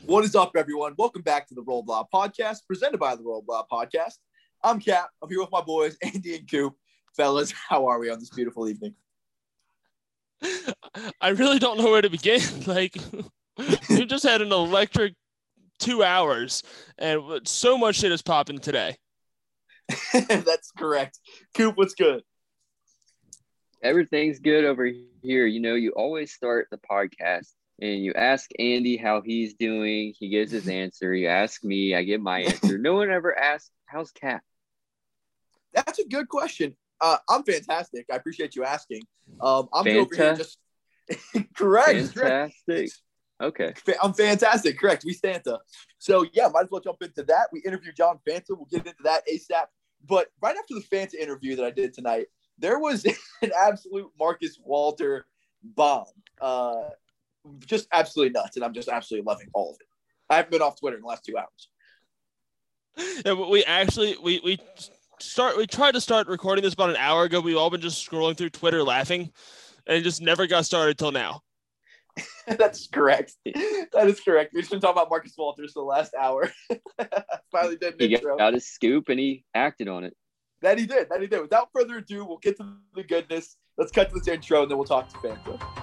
What is up, everyone? Welcome back to the Roll Block Podcast, presented by the Roll Block Podcast. I'm Cap. I'm here with my boys, Andy and Coop. Fellas, how are we on this beautiful evening? I really don't know where to begin. Like, we just had an electric two hours, and so much shit is popping today. That's correct. Coop, what's good? Everything's good over here. You know, you always start the podcast and you ask Andy how he's doing. He gives his answer. You ask me, I give my answer. no one ever asks, How's Cap? That's a good question. Uh, I'm fantastic. I appreciate you asking. Um, I'm over here just correct. Fantastic. Okay. I'm fantastic. Correct. We Santa. So yeah, might as well jump into that. We interviewed John Fanta. We'll get into that ASAP. But right after the Fanta interview that I did tonight, there was an absolute Marcus Walter bomb. Uh, just absolutely nuts, and I'm just absolutely loving all of it. I haven't been off Twitter in the last two hours. Yeah, but we actually we we start we tried to start recording this about an hour ago. We've all been just scrolling through Twitter laughing, and it just never got started till now. That's correct. That is correct. We've been talking about Marcus Walters for the last hour. Finally did He got, got his scoop and he acted on it. That he did. That he did. Without further ado, we'll get to the goodness. Let's cut to this intro and then we'll talk to Fanta.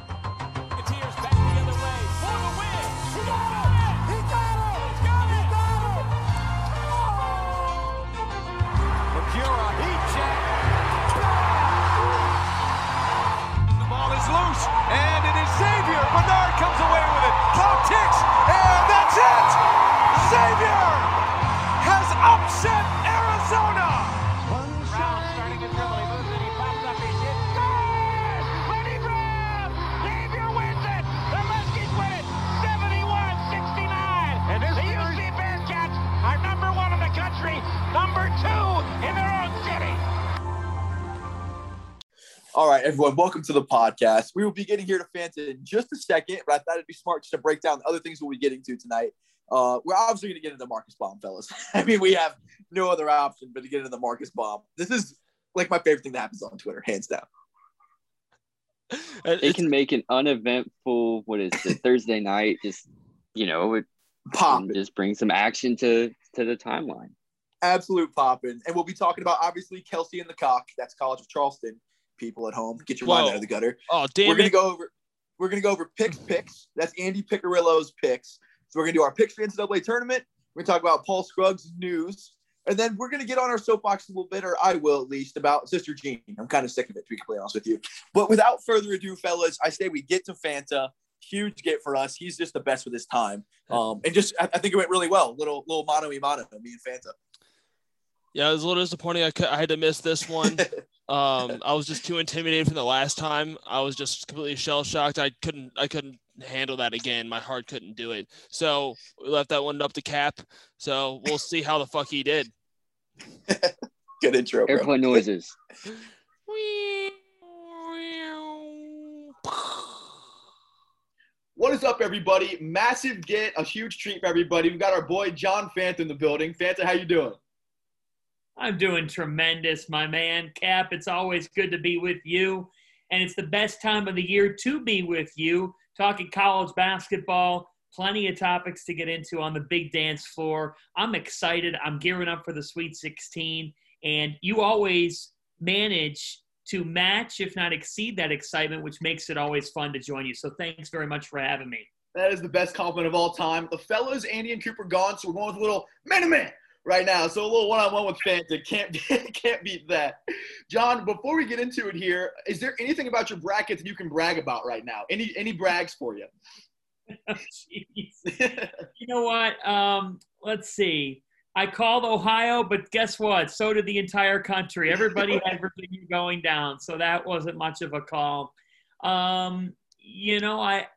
Upset Arizona. Brown starting to dribble. He moves it. He pops up. He hits. Good! Lenny Brown! Xavier wins it. The Muskies win it. 71-69. And the UC Bearcats are number one in the country, number two in their own city. All right, everyone, welcome to the podcast. We will be getting here to Fanta in just a second, but I thought it'd be smart just to break down the other things we'll be getting to tonight. Uh, we're obviously going to get into Marcus Bomb, fellas. I mean, we have no other option but to get into the Marcus Bomb. This is like my favorite thing that happens on Twitter, hands down. It can make an uneventful, what is it, Thursday night, just, you know, it Pop. just bring some action to, to the timeline. Absolute popping. And we'll be talking about, obviously, Kelsey and the Cock. That's College of Charleston. People at home, get your mind out of the gutter. Oh damn we're gonna go over we're gonna go over picks picks. That's Andy Picarillo's picks. So we're gonna do our picks for the NCAA tournament. We're gonna talk about Paul Scruggs news, and then we're gonna get on our soapbox a little bit, or I will at least, about Sister Jean. I'm kind of sick of it, to be completely honest with you. But without further ado, fellas, I say we get to Fanta. Huge get for us. He's just the best with his time. Um, and just I, I think it went really well. Little little mano y mano, me and Fanta. Yeah, it was a little disappointing. I, I had to miss this one. um, I was just too intimidated from the last time. I was just completely shell shocked. I couldn't I couldn't handle that again. My heart couldn't do it. So we left that one up to Cap. So we'll see how the fuck he did. Good intro, bro. Airplane noises. What is up, everybody? Massive get, a huge treat for everybody. We've got our boy John Fanta in the building. Fanta, how you doing? I'm doing tremendous, my man. Cap, it's always good to be with you. And it's the best time of the year to be with you, talking college basketball. Plenty of topics to get into on the big dance floor. I'm excited. I'm gearing up for the Sweet 16. And you always manage to match, if not exceed that excitement, which makes it always fun to join you. So thanks very much for having me. That is the best compliment of all time. The fellas, Andy and Cooper, gone, so we're going with a little man to man right now. So a little one-on-one with Fanta. Can't can't beat that. John, before we get into it here, is there anything about your brackets you can brag about right now? Any any brags for you? You know what? Um, let's see. I called Ohio, but guess what? So did the entire country. Everybody had Virginia going down, so that wasn't much of a call. Um, you know, I,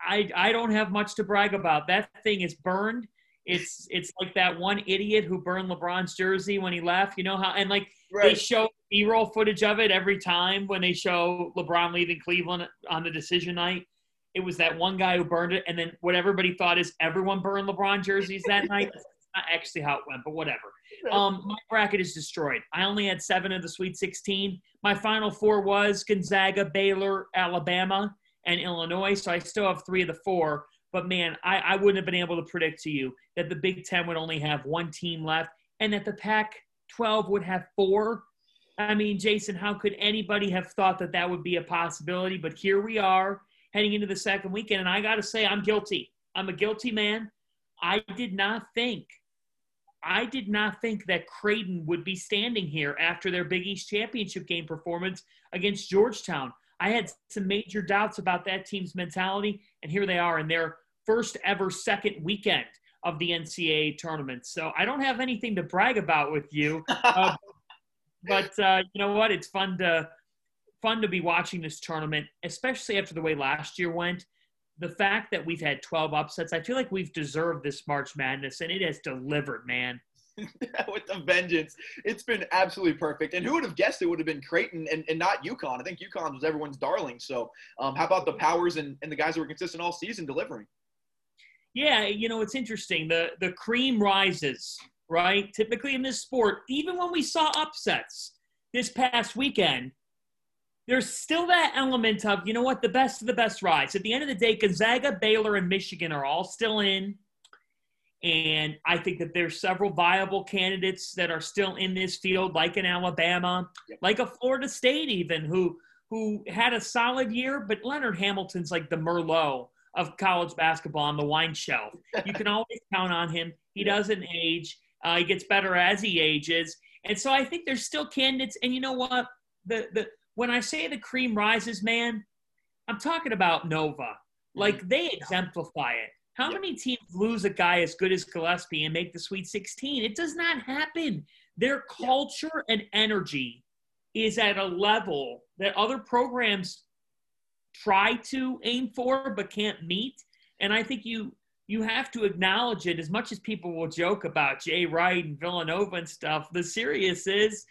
I I don't have much to brag about. That thing is burned. It's it's like that one idiot who burned LeBron's jersey when he left. You know how and like they show B-roll footage of it every time when they show LeBron leaving Cleveland on the decision night. It was that one guy who burned it, and then what everybody thought is everyone burned LeBron jerseys that night. That's not actually how it went, but whatever. Um, my bracket is destroyed. I only had seven of the Sweet 16. My final four was Gonzaga, Baylor, Alabama, and Illinois. So I still have three of the four. But man, I, I wouldn't have been able to predict to you that the Big Ten would only have one team left and that the Pac 12 would have four. I mean, Jason, how could anybody have thought that that would be a possibility? But here we are heading into the second weekend. And I got to say, I'm guilty. I'm a guilty man. I did not think, I did not think that Creighton would be standing here after their Big East championship game performance against Georgetown. I had some major doubts about that team's mentality, and here they are in their first ever second weekend of the NCAA tournament. So I don't have anything to brag about with you, uh, but uh, you know what? It's fun to fun to be watching this tournament, especially after the way last year went. The fact that we've had 12 upsets, I feel like we've deserved this March Madness, and it has delivered, man. with the vengeance. It's been absolutely perfect. And who would have guessed it would have been Creighton and, and not UConn? I think UConn was everyone's darling. So um, how about the powers and, and the guys that were consistent all season delivering? Yeah, you know, it's interesting. The the cream rises, right? Typically in this sport, even when we saw upsets this past weekend, there's still that element of, you know what, the best of the best rise. At the end of the day, Gonzaga, Baylor, and Michigan are all still in. And I think that there's several viable candidates that are still in this field, like in Alabama, Yep. like a Florida State, even who who had a solid year. But Leonard Hamilton's like the Merlot of college basketball on the wine shelf. You can always count on him. He doesn't age. Uh, he gets better as he ages. And so I think there's still candidates. And you know what? The the when I say the cream rises, man, I'm talking about Nova. Like they exemplify it. How many teams lose a guy as good as Gillespie and make the Sweet 16? It does not happen. Their culture and energy is at a level that other programs try to aim for but can't meet. And I think you you have to acknowledge it as much as people will joke about Jay Wright and Villanova and stuff. The serious is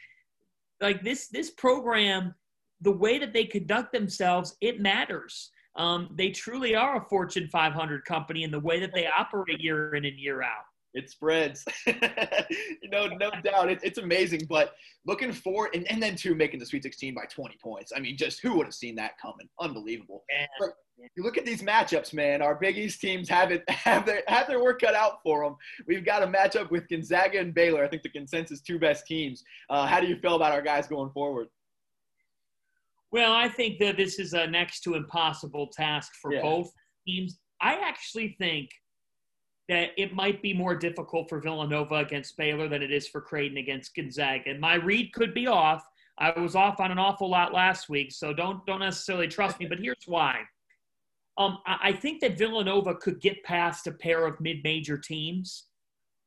like this this program, the way that they conduct themselves, it matters. Um, they truly are a Fortune 500 company in the way that they operate year in and year out. It spreads. you know, no doubt. It, it's amazing. But looking forward, and, and then too, making the Sweet 16 by 20 points. I mean, just who would have seen that coming? Unbelievable. You look at these matchups, man. Our Big East teams have it have their have their work cut out for them. We've got a matchup with Gonzaga and Baylor. I think the consensus two best teams. Uh, how do you feel about our guys going forward? Well, I think that this is a next to impossible task for Yeah. both teams. I actually think that it might be more difficult for Villanova against Baylor than it is for Creighton against Gonzaga. And my read could be off. I was off on an awful lot last week, so don't don't necessarily trust me. But here's why. Um, I, I think that Villanova could get past a pair of mid-major teams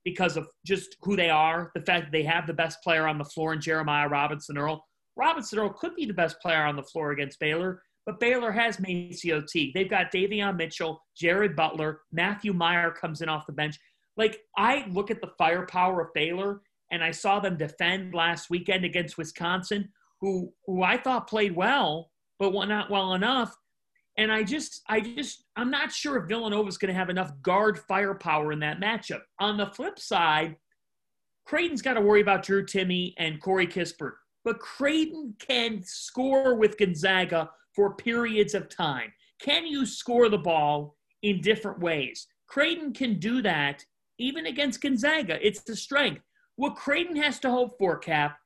because of just who they are, the fact that they have the best player on the floor in Jeremiah Robinson Earl. Robinson Earl could be the best player on the floor against Baylor, but Baylor has Macio Teague. They've got Davion Mitchell, Jared Butler, Matthew Mayer comes in off the bench. Like I look at the firepower of Baylor, and I saw them defend last weekend against Wisconsin, who who I thought played well, but not well enough. And I just, I just, I'm not sure if Villanova's going to have enough guard firepower in that matchup. On the flip side, Creighton's got to worry about Drew Timme and Corey Kispert. But Creighton can score with Gonzaga for periods of time. Can you score the ball in different ways? Creighton can do that even against Gonzaga. It's the strength. What Creighton has to hope for, Cap,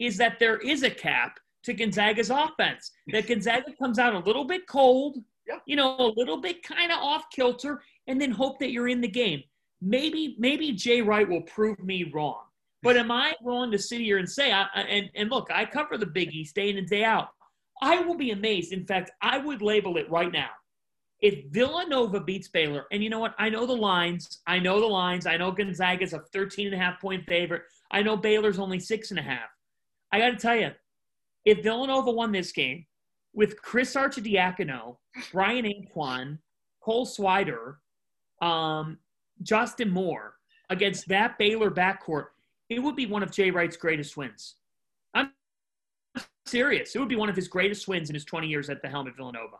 is that there is a cap to Gonzaga's offense. That Gonzaga comes out a little bit cold, Yeah. you know, a little bit kind of off kilter, and then hope that you're in the game. Maybe, maybe Jay Wright will prove me wrong. But am I willing to sit here and say, I, and, and look, I cover the Big East day in and day out. I will be amazed. In fact, I would label it right now. If Villanova beats Baylor, and you know what? I know the lines. I know the lines. I know Gonzaga's a 13 and a half point favorite. I know Baylor's only six and a half. I got to tell you, if Villanova won this game with Chris Arcidiacono, Bryan Antoine, Cole Swider, um, Justin Moore against that Baylor backcourt, it would be one of Jay Wright's greatest wins. I'm serious. It would be one of his greatest wins in his 20 years at the helm at Villanova.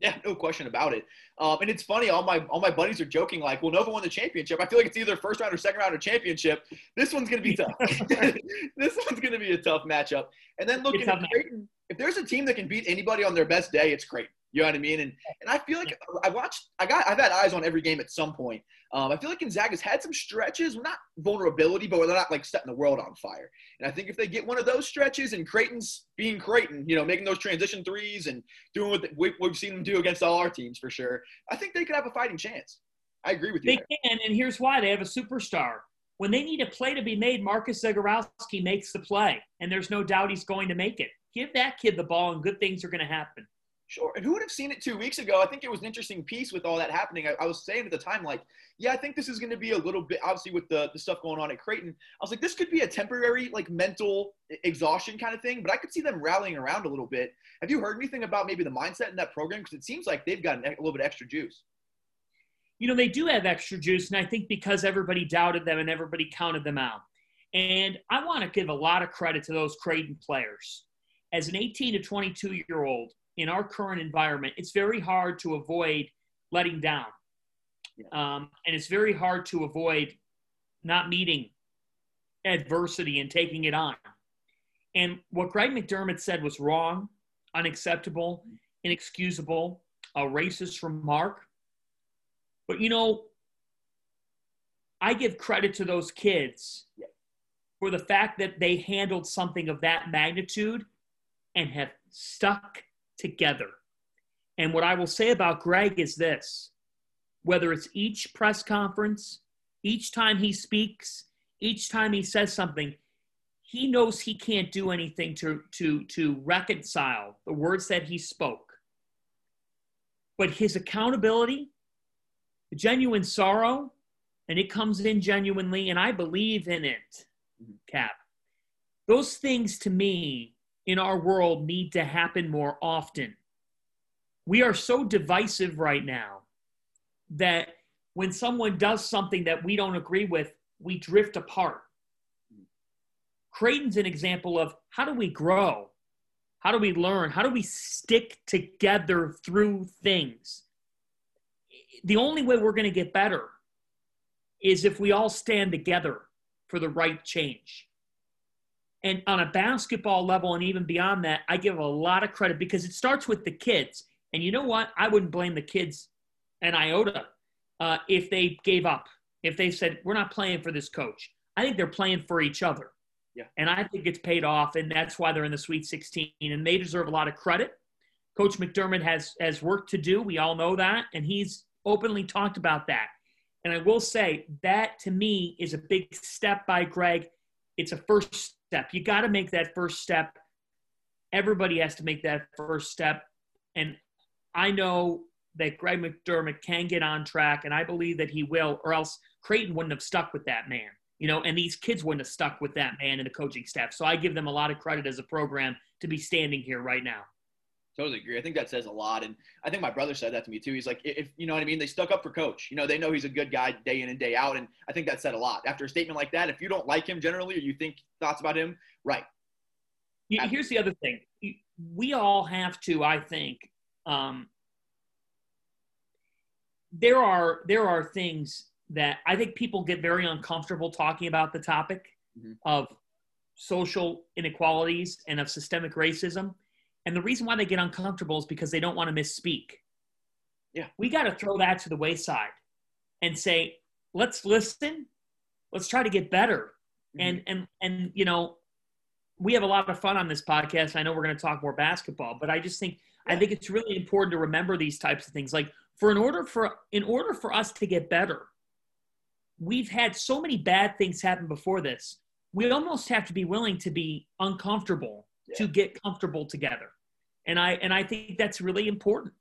Yeah, no question about it. Um, and it's funny, all my all my buddies are joking like, "Well, Nova won the championship." I feel like it's either first round or second round or championship. This one's going to be tough. this one's going to be a tough matchup. And then looking It's at match. Creighton, if there's a team that can beat anybody on their best day, it's Creighton. You know what I mean? And and I feel like I watched. I got. I've had eyes on every game at some point. Um, I feel like Gonzaga's had some stretches, not vulnerability, but they're not like setting the world on fire. And I think if they get one of those stretches and Creighton's being Creighton, you know, making those transition threes and doing what we, we've seen them do against all our teams for sure, I think they could have a fighting chance. I agree with you. They there. can, and here's why: they have a superstar. When they need a play to be made, Marcus Zegarowski makes the play, and there's no doubt he's going to make it. Give that kid the ball, and good things are going to happen. Sure. And who would have seen it two weeks ago? I think it was an interesting piece with all that happening. I, I was saying at the time, like, yeah, I think this is going to be a little bit, obviously, with the, the stuff going on at Creighton. I was like, this could be a temporary, like, mental exhaustion kind of thing, but I could see them rallying around a little bit. Have you heard anything about maybe the mindset in that program? Because it seems like they've got a little bit extra juice. You know, they do have extra juice, and I think because everybody doubted them and everybody counted them out. And I want to give a lot of credit to those Creighton players. As an 18 to 22 year old, in our current environment, it's very hard to avoid letting down. Um, and it's very hard to avoid not meeting adversity and taking it on. And what Greg McDermott said was wrong, unacceptable, inexcusable, a racist remark. But you know, I give credit to those kids for the fact that they handled something of that magnitude and have stuck together. And what I will say about Greg is this whether it's each press conference, each time he speaks, each time he says something, he knows he can't do anything to, to, to reconcile the words that he spoke. But his accountability, the genuine sorrow, and it comes in genuinely, and I believe in it, mm-hmm. Cap. Those things to me in our world need to happen more often. We are so divisive right now that when someone does something that we don't agree with, we drift apart. Creighton's an example of how do we grow? How do we learn? How do we stick together through things? The only way we're going to get better is if we all stand together for the right change. And on a basketball level and even beyond that, I give a lot of credit because it starts with the kids. And you know what? I wouldn't blame the kids an iota uh, if they gave up, if they said, we're not playing for this coach. I think they're playing for each other. Yeah. And I think it's paid off, and that's why they're in the Sweet 16, and they deserve a lot of credit. Coach McDermott has has work to do. We all know that, and he's openly talked about that. And I will say that to me is a big step by Greg. It's a first step. You got to make that first step. Everybody has to make that first step. And I know that Greg McDermott can get on track, and I believe that he will, or else Creighton wouldn't have stuck with that man, you know, and these kids wouldn't have stuck with that man and the coaching staff. So I give them a lot of credit as a program to be standing here right now. Totally agree. I think that says a lot. And I think my brother said that to me too. He's like, if you know what I mean, they stuck up for coach. You know, they know he's a good guy day in and day out. And I think that said a lot. After a statement like that, if you don't like him generally or you think thoughts about him, right. Here's the other thing. We all have to, I think, um, there are there are things that I think people get very uncomfortable talking about the topic Mhm. of social inequalities and of systemic racism. And the reason why they get uncomfortable is because they don't want to misspeak. Yeah. We got to throw that to the wayside and say, let's listen, let's try to get better. Mm-hmm. And and and you know, we have a lot of fun on this podcast. I know we're going to talk more basketball, but I just think I think it's really important to remember these types of things. Like for in order for in order for us to get better, we've had so many bad things happen before this. We almost have to be willing to be uncomfortable to get comfortable together. And I and I think that's really important.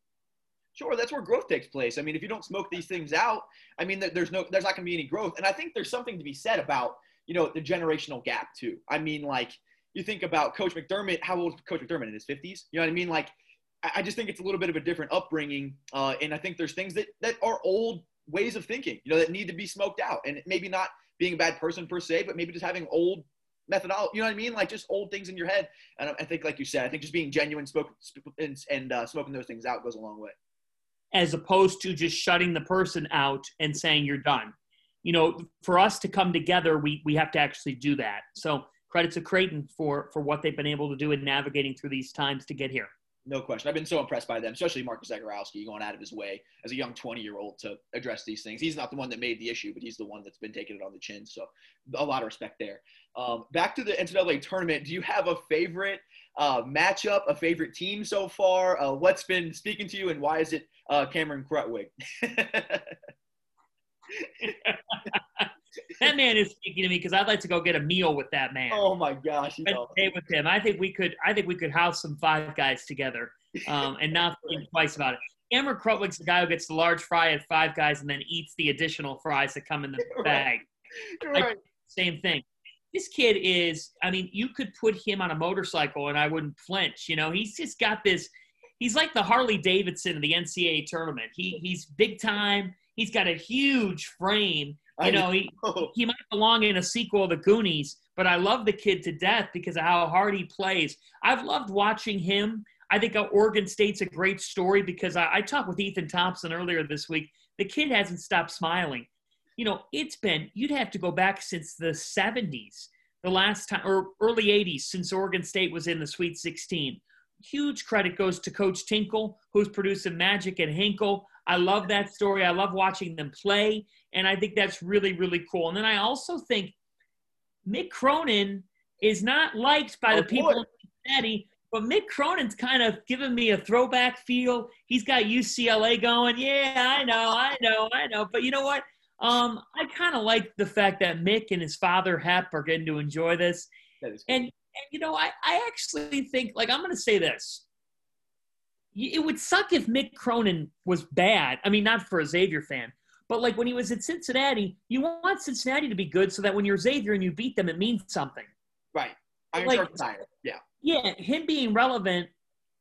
Sure, that's where growth takes place. I mean, if you don't smoke these things out, I mean, there's no, there's not going to be any growth. And I think there's something to be said about, you know, the generational gap too. I mean, like you think about Coach McDermott. How old is Coach McDermott in his 50s? You know what I mean? Like, I I just think it's a little bit of a different upbringing, uh, and I think there's things that that are old ways of thinking, you know, that need to be smoked out. And maybe not being a bad person per se, but maybe just having old methodology. You know what I mean? Like just old things in your head. And I- think, like you said, I think just being genuine, smoke, and, and uh, smoking those things out goes a long way. as opposed to just shutting the person out and saying you're done. You know, for us to come together, we we have to actually do that. So credit to Creighton for for what they've been able to do in navigating through these times to get here. No question. I've been so impressed by them, especially Marcus Zegarowski going out of his way as a young 20 year old to address these things. He's not the one that made the issue, but he's the one that's been taking it on the chin. So a lot of respect there. Um, back to the NCAA tournament. Do you have a favorite uh, matchup, a favorite team so far? Uh, what's been speaking to you, and why is it uh, Cameron Krutwig? that man is speaking to me because I'd like to go get a meal with that man. oh my gosh. he's Spend awesome. day with him. I think we could. I think we could house some five guys together, um, and not think twice about it. Cameron Krutwig's the guy who gets the large fry at Five Guys and then eats the additional fries that come in the Right. bag. Right. Same thing. This kid is. I mean, you could put him on a motorcycle and I wouldn't flinch. You know, he's just got this. He's like the Harley Davidson of the NCAA tournament. He he's big time. He's got a huge frame. You know, he, know. he might belong in a sequel of the Goonies, but I love the kid to death because of how hard he plays. I've loved watching him. I think uh, Oregon State's a great story because I, I talked with Ethan Thompson earlier this week. The kid hasn't stopped smiling. You know, it's been, you'd have to go back since the 70s, the last time, or early 80s, since Oregon State was in the Sweet 16. Huge credit goes to Coach Tinkle, who's producing Magic and Hinkle. I love that story. I love watching them play. And I think that's really, really cool. And then I also think Mick Cronin is not liked by the Oh, people boy. in Cincinnati, but Mick Cronin's kind of giving me a throwback feel. He's got UCLA going. Yeah, I know, I know, I know. But you know what? Um, I kind of like the fact that Mick and his father Hep are getting to enjoy this. Cool. And, and you know, I, I actually think, like, I'm going to say this. It would suck if Mick Cronin was bad. I mean, not for a Xavier fan, but like when he was at Cincinnati, you want Cincinnati to be good so that when you're Xavier and you beat them, it means something. right. Iron like- Tire. Yeah. Yeah, him being relevant,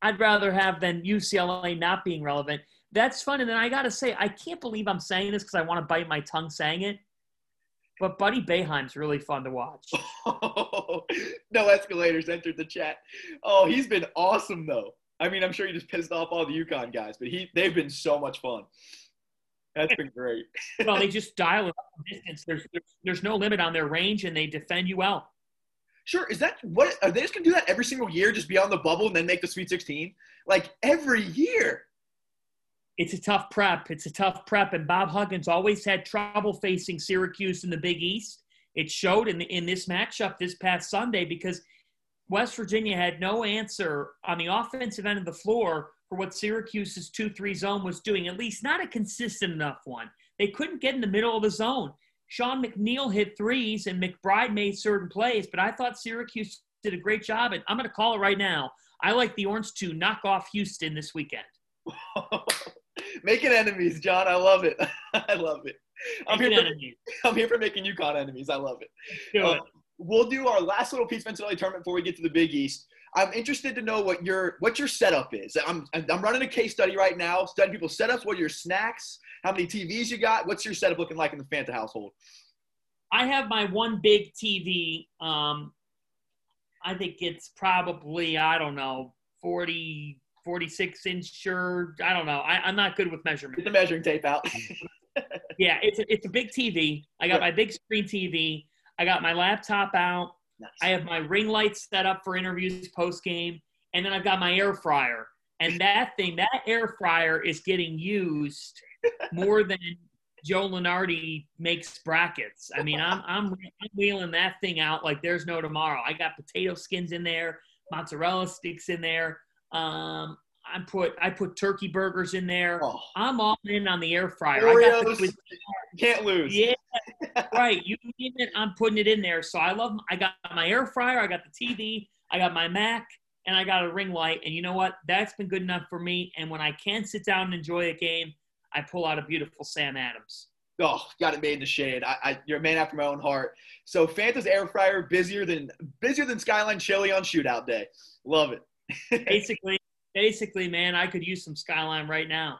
I'd rather have than UCLA not being relevant. That's fun. And then I got to say, I can't believe I'm saying this because I want to bite my tongue saying it. But Buddy Boeheim's really fun to watch. no escalators entered the chat. Oh, he's been awesome though. I mean, I'm sure he just pissed off all the UConn guys, but he they've been so much fun. That's been great. well, they just dial it up distance. There's, there's there's no limit on their range, and they defend you well. Sure, is that what are they just gonna do that every single year? Just be on the bubble and then make the Sweet 16? Like every year. It's a tough prep. It's a tough prep, and Bob Huggins always had trouble facing Syracuse in the Big East. It showed in in this matchup this past Sunday because West Virginia had no answer on the offensive end of the floor for what Syracuse's two-three zone was doing. At least not a consistent enough one. They couldn't get in the middle of the zone. Sean McNeil hit threes and McBride made certain plays, but I thought Syracuse did a great job. And I'm going to call it right now. I like the Orange to knock off Houston this weekend. making enemies, John. I love it. I love it. I'm here, for, enemies. I'm here for making UConn enemies. I love it. Do Uh, it. We'll do our last little piece NCAA tournament before we get to the Big East. I'm interested to know what your what your setup is. I'm I'm running a case study right now, studying people's setups. What are your snacks? How many TVs you got? What's your setup looking like in the Fanta household? I have my one big TV. Um, I think it's probably, I don't know, 40, 46 inch or I don't know. I, I'm not good with measurement. Get the measuring tape out. Yeah, it's a, it's a big TV. I got my big screen TV. I got my laptop out. Nice. I have my ring light set up for interviews post game, and then I've got my air fryer. And that thing, that air fryer is getting used more than Joe Lunardi makes brackets. I mean, I'm I'm I'm wheeling that thing out like there's no tomorrow. I got potato skins in there, mozzarella sticks in there. Um, I put I put turkey burgers in there. oh, I'm all in on the air fryer. I got the Oreos. Can't lose. yeah, right. You name it, I'm putting it in there. So I love. I got my air fryer. I got the TV. I got my Mac, and I got a ring light. And you know what? That's been good enough for me. And when I can't sit down and enjoy a game, I pull out a beautiful Sam Adams. Oh, got it made in the shade. I, I, you're a man after my own heart. So Fanta's air fryer busier than busier than Skyline Chili on shootout day. Love it. Basically, basically, man, I could use some Skyline right now.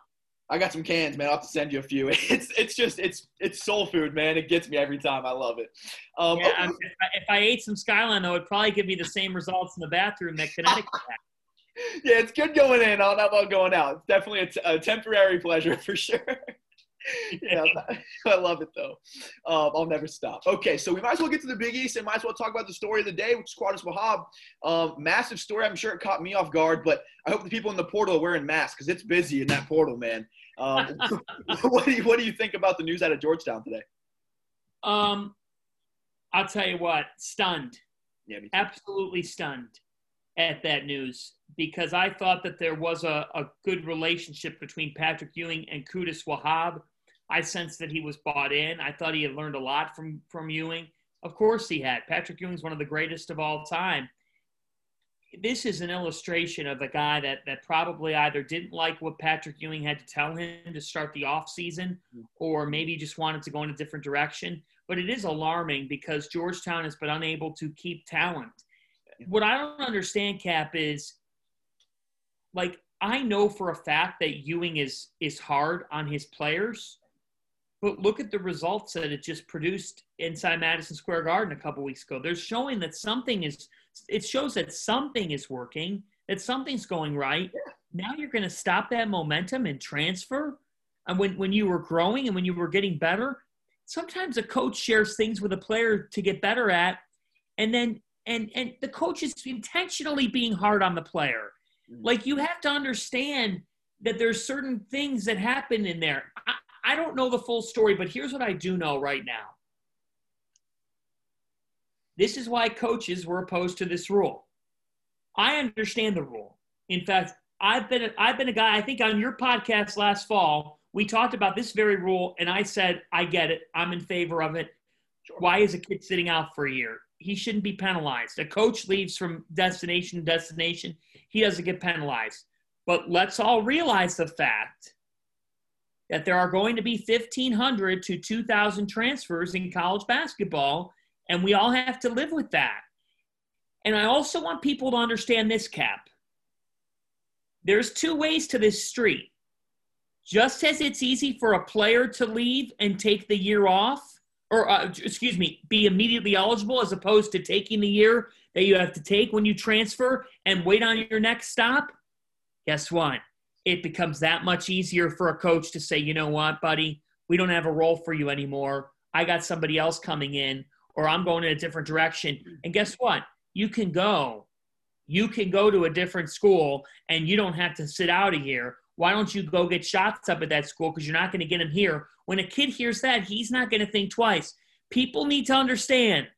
I got some cans, man. I'll have to send you a few. It's it's just it's it's soul food, man. It gets me every time. I love it. Um, Yeah, I'm, if, I, if I ate some Skyline, though, it'd probably give me the same results in the bathroom that Connecticut had. yeah, it's good going in. I don't know about going out. It's definitely a, t- a temporary pleasure for sure. yeah, I love it though. Um, I'll never stop. Okay, so we might as well get to the Big East and might as well talk about the story of the day, which is Qudus Wahab. Um, massive story. I'm sure it caught me off guard, but I hope the people in the portal are wearing masks because it's busy in that portal, man. Um, what do you What do you think about the news out of Georgetown today? Um, I'll tell you what, stunned, Yeah, absolutely stunned at that news because I thought that there was a, a good relationship between Patrick Ewing and Qudus Wahab. I sensed that he was bought in. I thought he had learned a lot from from Ewing. Of course, he had. Patrick Ewing's one of the greatest of all time. This is an illustration of a guy that that probably either didn't like what Patrick Ewing had to tell him to start the off season, or maybe just wanted to go in a different direction. But it is alarming because Georgetown has been unable to keep talent. What I don't understand, Cap, is like I know for a fact that Ewing is is hard on his players, but look at the results that it just produced inside Madison Square Garden a couple weeks ago. They're showing that something is it shows that something is working, that something's going right. Now you're going to stop that momentum and transfer. And when when you were growing and when you were getting better, sometimes a coach shares things with a player to get better at, and then and and the coach is intentionally being hard on the player. Mm. Like you have to understand that there's certain things that happen in there. I, I don't know the full story, but here's what I do know right now. This is why coaches were opposed to this rule. I understand the rule. In fact, I've been a, I've been a guy. I think on your podcast last fall, we talked about this very rule, and I said I get it. I'm in favor of it. Why is a kid sitting out for a year? He shouldn't be penalized. A coach leaves from destination to destination. He doesn't get penalized. But let's all realize the fact that there are going to be 1,500 to 2,000 transfers in college basketball, and we all have to live with that. And I also want people to understand this, Cap. There's two ways to this street. Just as it's easy for a player to leave and take the year off, or uh, excuse me, be immediately eligible as opposed to taking the year that you have to take when you transfer and wait on your next stop, guess what? It becomes that much easier for a coach to say, you know what, buddy, we don't have a role for you anymore. I got somebody else coming in, or I'm going in a different direction. And guess what? You can go. You can go to a different school and you don't have to sit out of here. Why don't you go get shots up at that school? Because you're not going to get them here. When a kid hears that, he's not going to think twice. People need to understand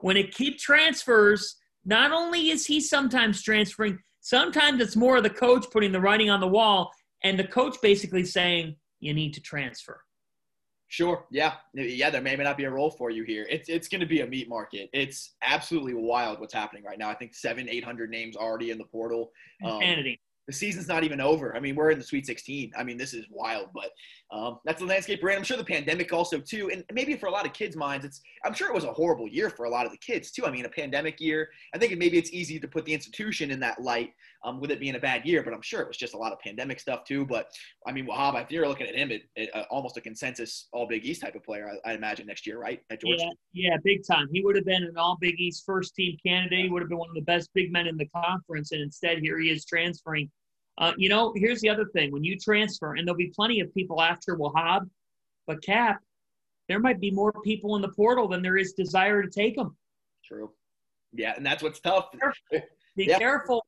when a kid transfers, not only is he sometimes transferring, sometimes it's more of the coach putting the writing on the wall and the coach basically saying, you need to transfer. Sure. Yeah. Yeah. There may not be a role for you here. It's it's going to be a meat market. It's absolutely wild what's happening right now. I think seven, eight hundred names already in the portal. Um, Insanity. The season's not even over. I mean, we're in the Sweet 16. I mean, this is wild, but um, that's the landscape we're in. I'm sure the pandemic also too, and maybe for a lot of kids' minds, it's. I'm sure it was a horrible year for a lot of the kids too. I mean, a pandemic year. I think maybe it's easy to put the institution in that light um, with it being a bad year, but I'm sure it was just a lot of pandemic stuff too. But I mean, Wahab, if you're looking at him, it, it, uh, almost a consensus All Big East type of player, I, I imagine next year, right? At. Yeah, yeah, big time. He would have been an All Big East first team candidate. He would have been one of the best big men in the conference, and instead, here he is transferring. Uh, you know, here's the other thing: when you transfer, and there'll be plenty of people after Wahab, but Cap, there might be more people in the portal than there is desire to take them. True. Yeah, and that's what's tough. Be Yeah. careful.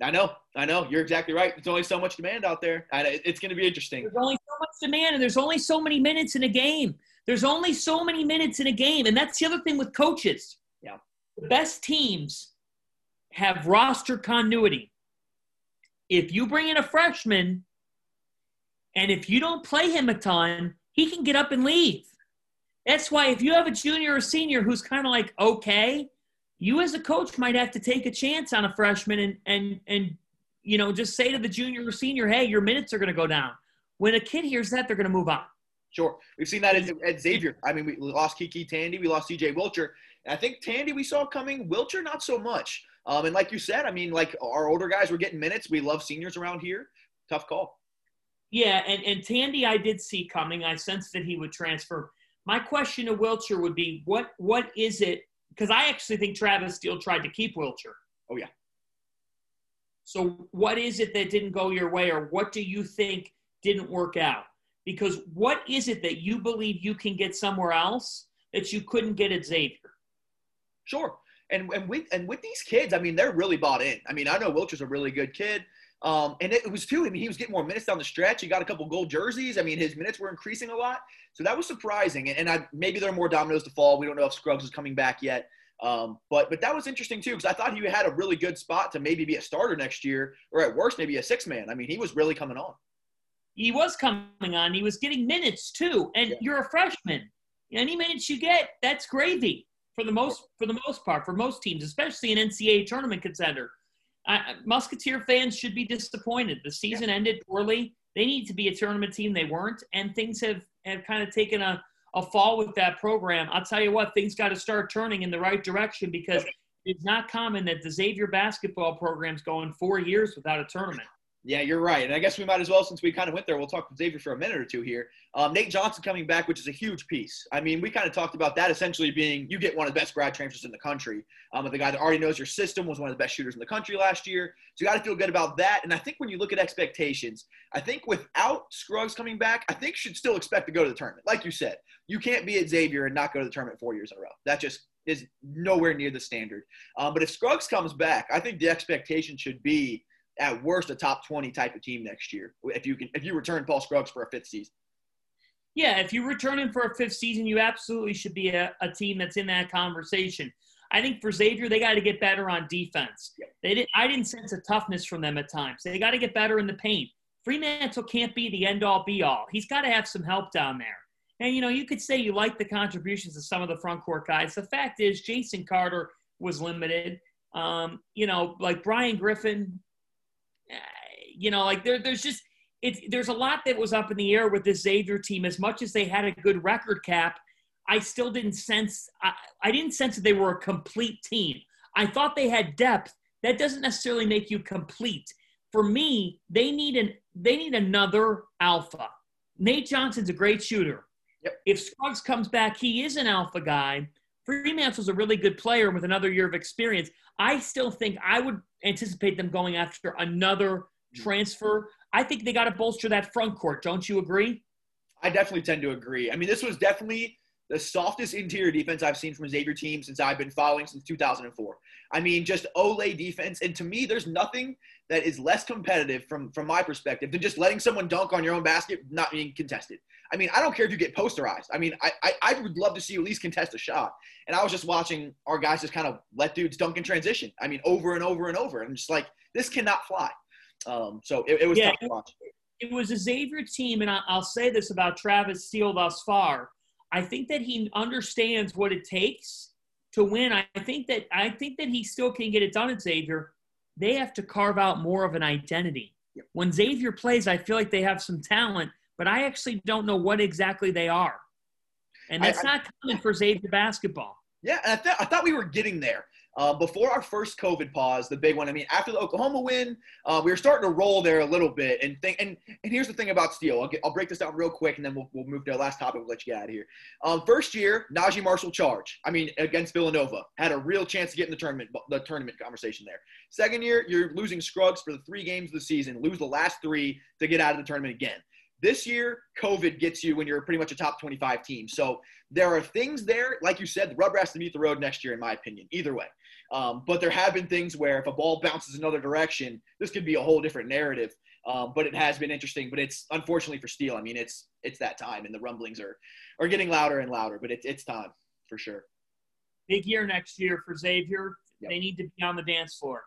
I know, I know. You're exactly right. There's only so much demand out there, and it's going to be interesting. There's only so much demand, and there's only so many minutes in a game. There's only so many minutes in a game, and that's the other thing with coaches. Yeah. The best teams have roster continuity. If you bring in a freshman, and if you don't play him a ton, he can get up and leave. That's why if you have a junior or senior who's kind of like okay, you as a coach might have to take a chance on a freshman and and and you know just say to the junior or senior, hey, your minutes are going to go down. When a kid hears that, they're going to move on. Sure. We've seen that at, at Xavier. I mean, we lost KyKy Tandy, we lost CJ Wilcher. I think Tandy we saw coming, Wilcher not so much. Um, and like you said, I mean, like our older guys were getting minutes. We love seniors around here. Tough call. Yeah, and, and Tandy I did see coming. I sensed that he would transfer. My question to Wilcher would be what what is it? Because I actually think Travis Steele tried to keep Wilcher. Oh, yeah. So what is it that didn't go your way, or what do you think didn't work out? Because what is it that you believe you can get somewhere else that you couldn't get at Xavier? Sure. And and with and with these kids, I mean, they're really bought in. I mean, I know Wilcher's a really good kid. Um, and it was too. I mean, he was getting more minutes down the stretch. He got a couple gold jerseys. I mean, his minutes were increasing a lot, so that was surprising. And, and I, maybe there are more dominoes to fall. We don't know if Scruggs is coming back yet. Um, but but that was interesting too because I thought he had a really good spot to maybe be a starter next year, or at worst maybe a six man. I mean, he was really coming on. He was coming on. He was getting minutes too, and Yeah. you're a freshman. Any minutes you get, that's gravy for the most for the most part for most teams, especially an NCAA tournament contender. I, Musketeer fans should be disappointed. The season ended poorly. They need to be a tournament team. They weren't, and things have have kind of taken a a fall with that program. I'll tell you what, things got to start turning in the right direction because it's not common that the Xavier basketball program's going four years without a tournament. Yeah, you're right. And I guess we might as well, since we kind of went there, we'll talk to Xavier for a minute or two here. Um, Nate Johnson coming back, which is a huge piece. I mean, we kind of talked about that essentially being you get one of the best grad transfers in the country. Um, the guy that already knows your system, was one of the best shooters in the country last year. So you got to feel good about that. And I think when you look at expectations, I think without Scruggs coming back, I think you should still expect to go to the tournament. Like you said, you can't be at Xavier and not go to the tournament four years in a row. That just is nowhere near the standard. Um, but if Scruggs comes back, I think the expectation should be at worst a top 20 type of team next year if you can if you return Paul Scruggs for a fifth season. Yeah, if you return him for a fifth season, you absolutely should be a, a team that's in that conversation. I think for Xavier, they got to get better on defense. They didn't. I didn't sense a toughness from them at times. They got to get better in the paint. Freemantle can't be the end all be all. He's got to have some help down there. And you know, you could say you like the contributions of some of the front court guys. The fact is, Jason Carter was limited. Um, you know, like Brian Griffin. Eh, You know, like there, there's just it's there's a lot that was up in the air with this Xavier team. As much as they had a good record cap, I still didn't sense I, I didn't sense that they were a complete team. I thought they had depth. That doesn't necessarily make you complete. For me, they need an they need another alpha. Nate Johnson's a great shooter. Yep. If Scruggs comes back, he is an alpha guy. Freemantle's a really good player with another year of experience. I still think I would anticipate them going after another transfer. I think they got to bolster that front court. Don't you agree? I definitely tend to agree. I mean, this was definitely the softest interior defense I've seen from Xavier team since I've been following since 2004. I mean, just Olé defense. And to me, there's nothing that is less competitive from, from my perspective than just letting someone dunk on your own basket not being contested. I mean, I don't care if you get posterized. I mean, I, I, I would love to see you at least contest a shot. And I was just watching our guys just kind of let dudes dunk in transition. I mean, over and over and over. And I'm just like, this cannot fly. Um, so it, it was Yeah. tough to watch. it was a Xavier team, and I, I'll say this about Travis Steele thus far. I think that he understands what it takes to win. I think that I think that he still can get it done at Xavier. They have to carve out more of an identity. When Xavier plays, I feel like they have some talent, but I actually don't know what exactly they are. And I- that's not common for Xavier basketball. Yeah, and I, th- I thought we were getting there. Uh, before our first COVID pause, the big one. I mean, after the Oklahoma win, uh, we were starting to roll there a little bit. And think, and, and here's the thing about Steele. I'll, get, I'll break this down real quick, and then we'll, we'll move to our last topic. We'll let you get out of here. Um, first year, Naji Marshall charge. I mean, against Villanova, had a real chance to get in the tournament, the tournament conversation there. Second year, you're losing Scruggs for the three games of the season, lose the last three to get out of the tournament again. This year, COVID gets you when you're pretty much a top 25 team. So there are things there, like you said, the rubber has to meet the road next year, in my opinion, either way. Um, but there have been things where if a ball bounces another direction, this could be a whole different narrative. Um, but it has been interesting. But it's unfortunately for Steele. I mean, it's it's that time, and the rumblings are are getting louder and louder. But it's it's time for sure. Big year next year for Xavier. Yep. They need to be on the dance floor.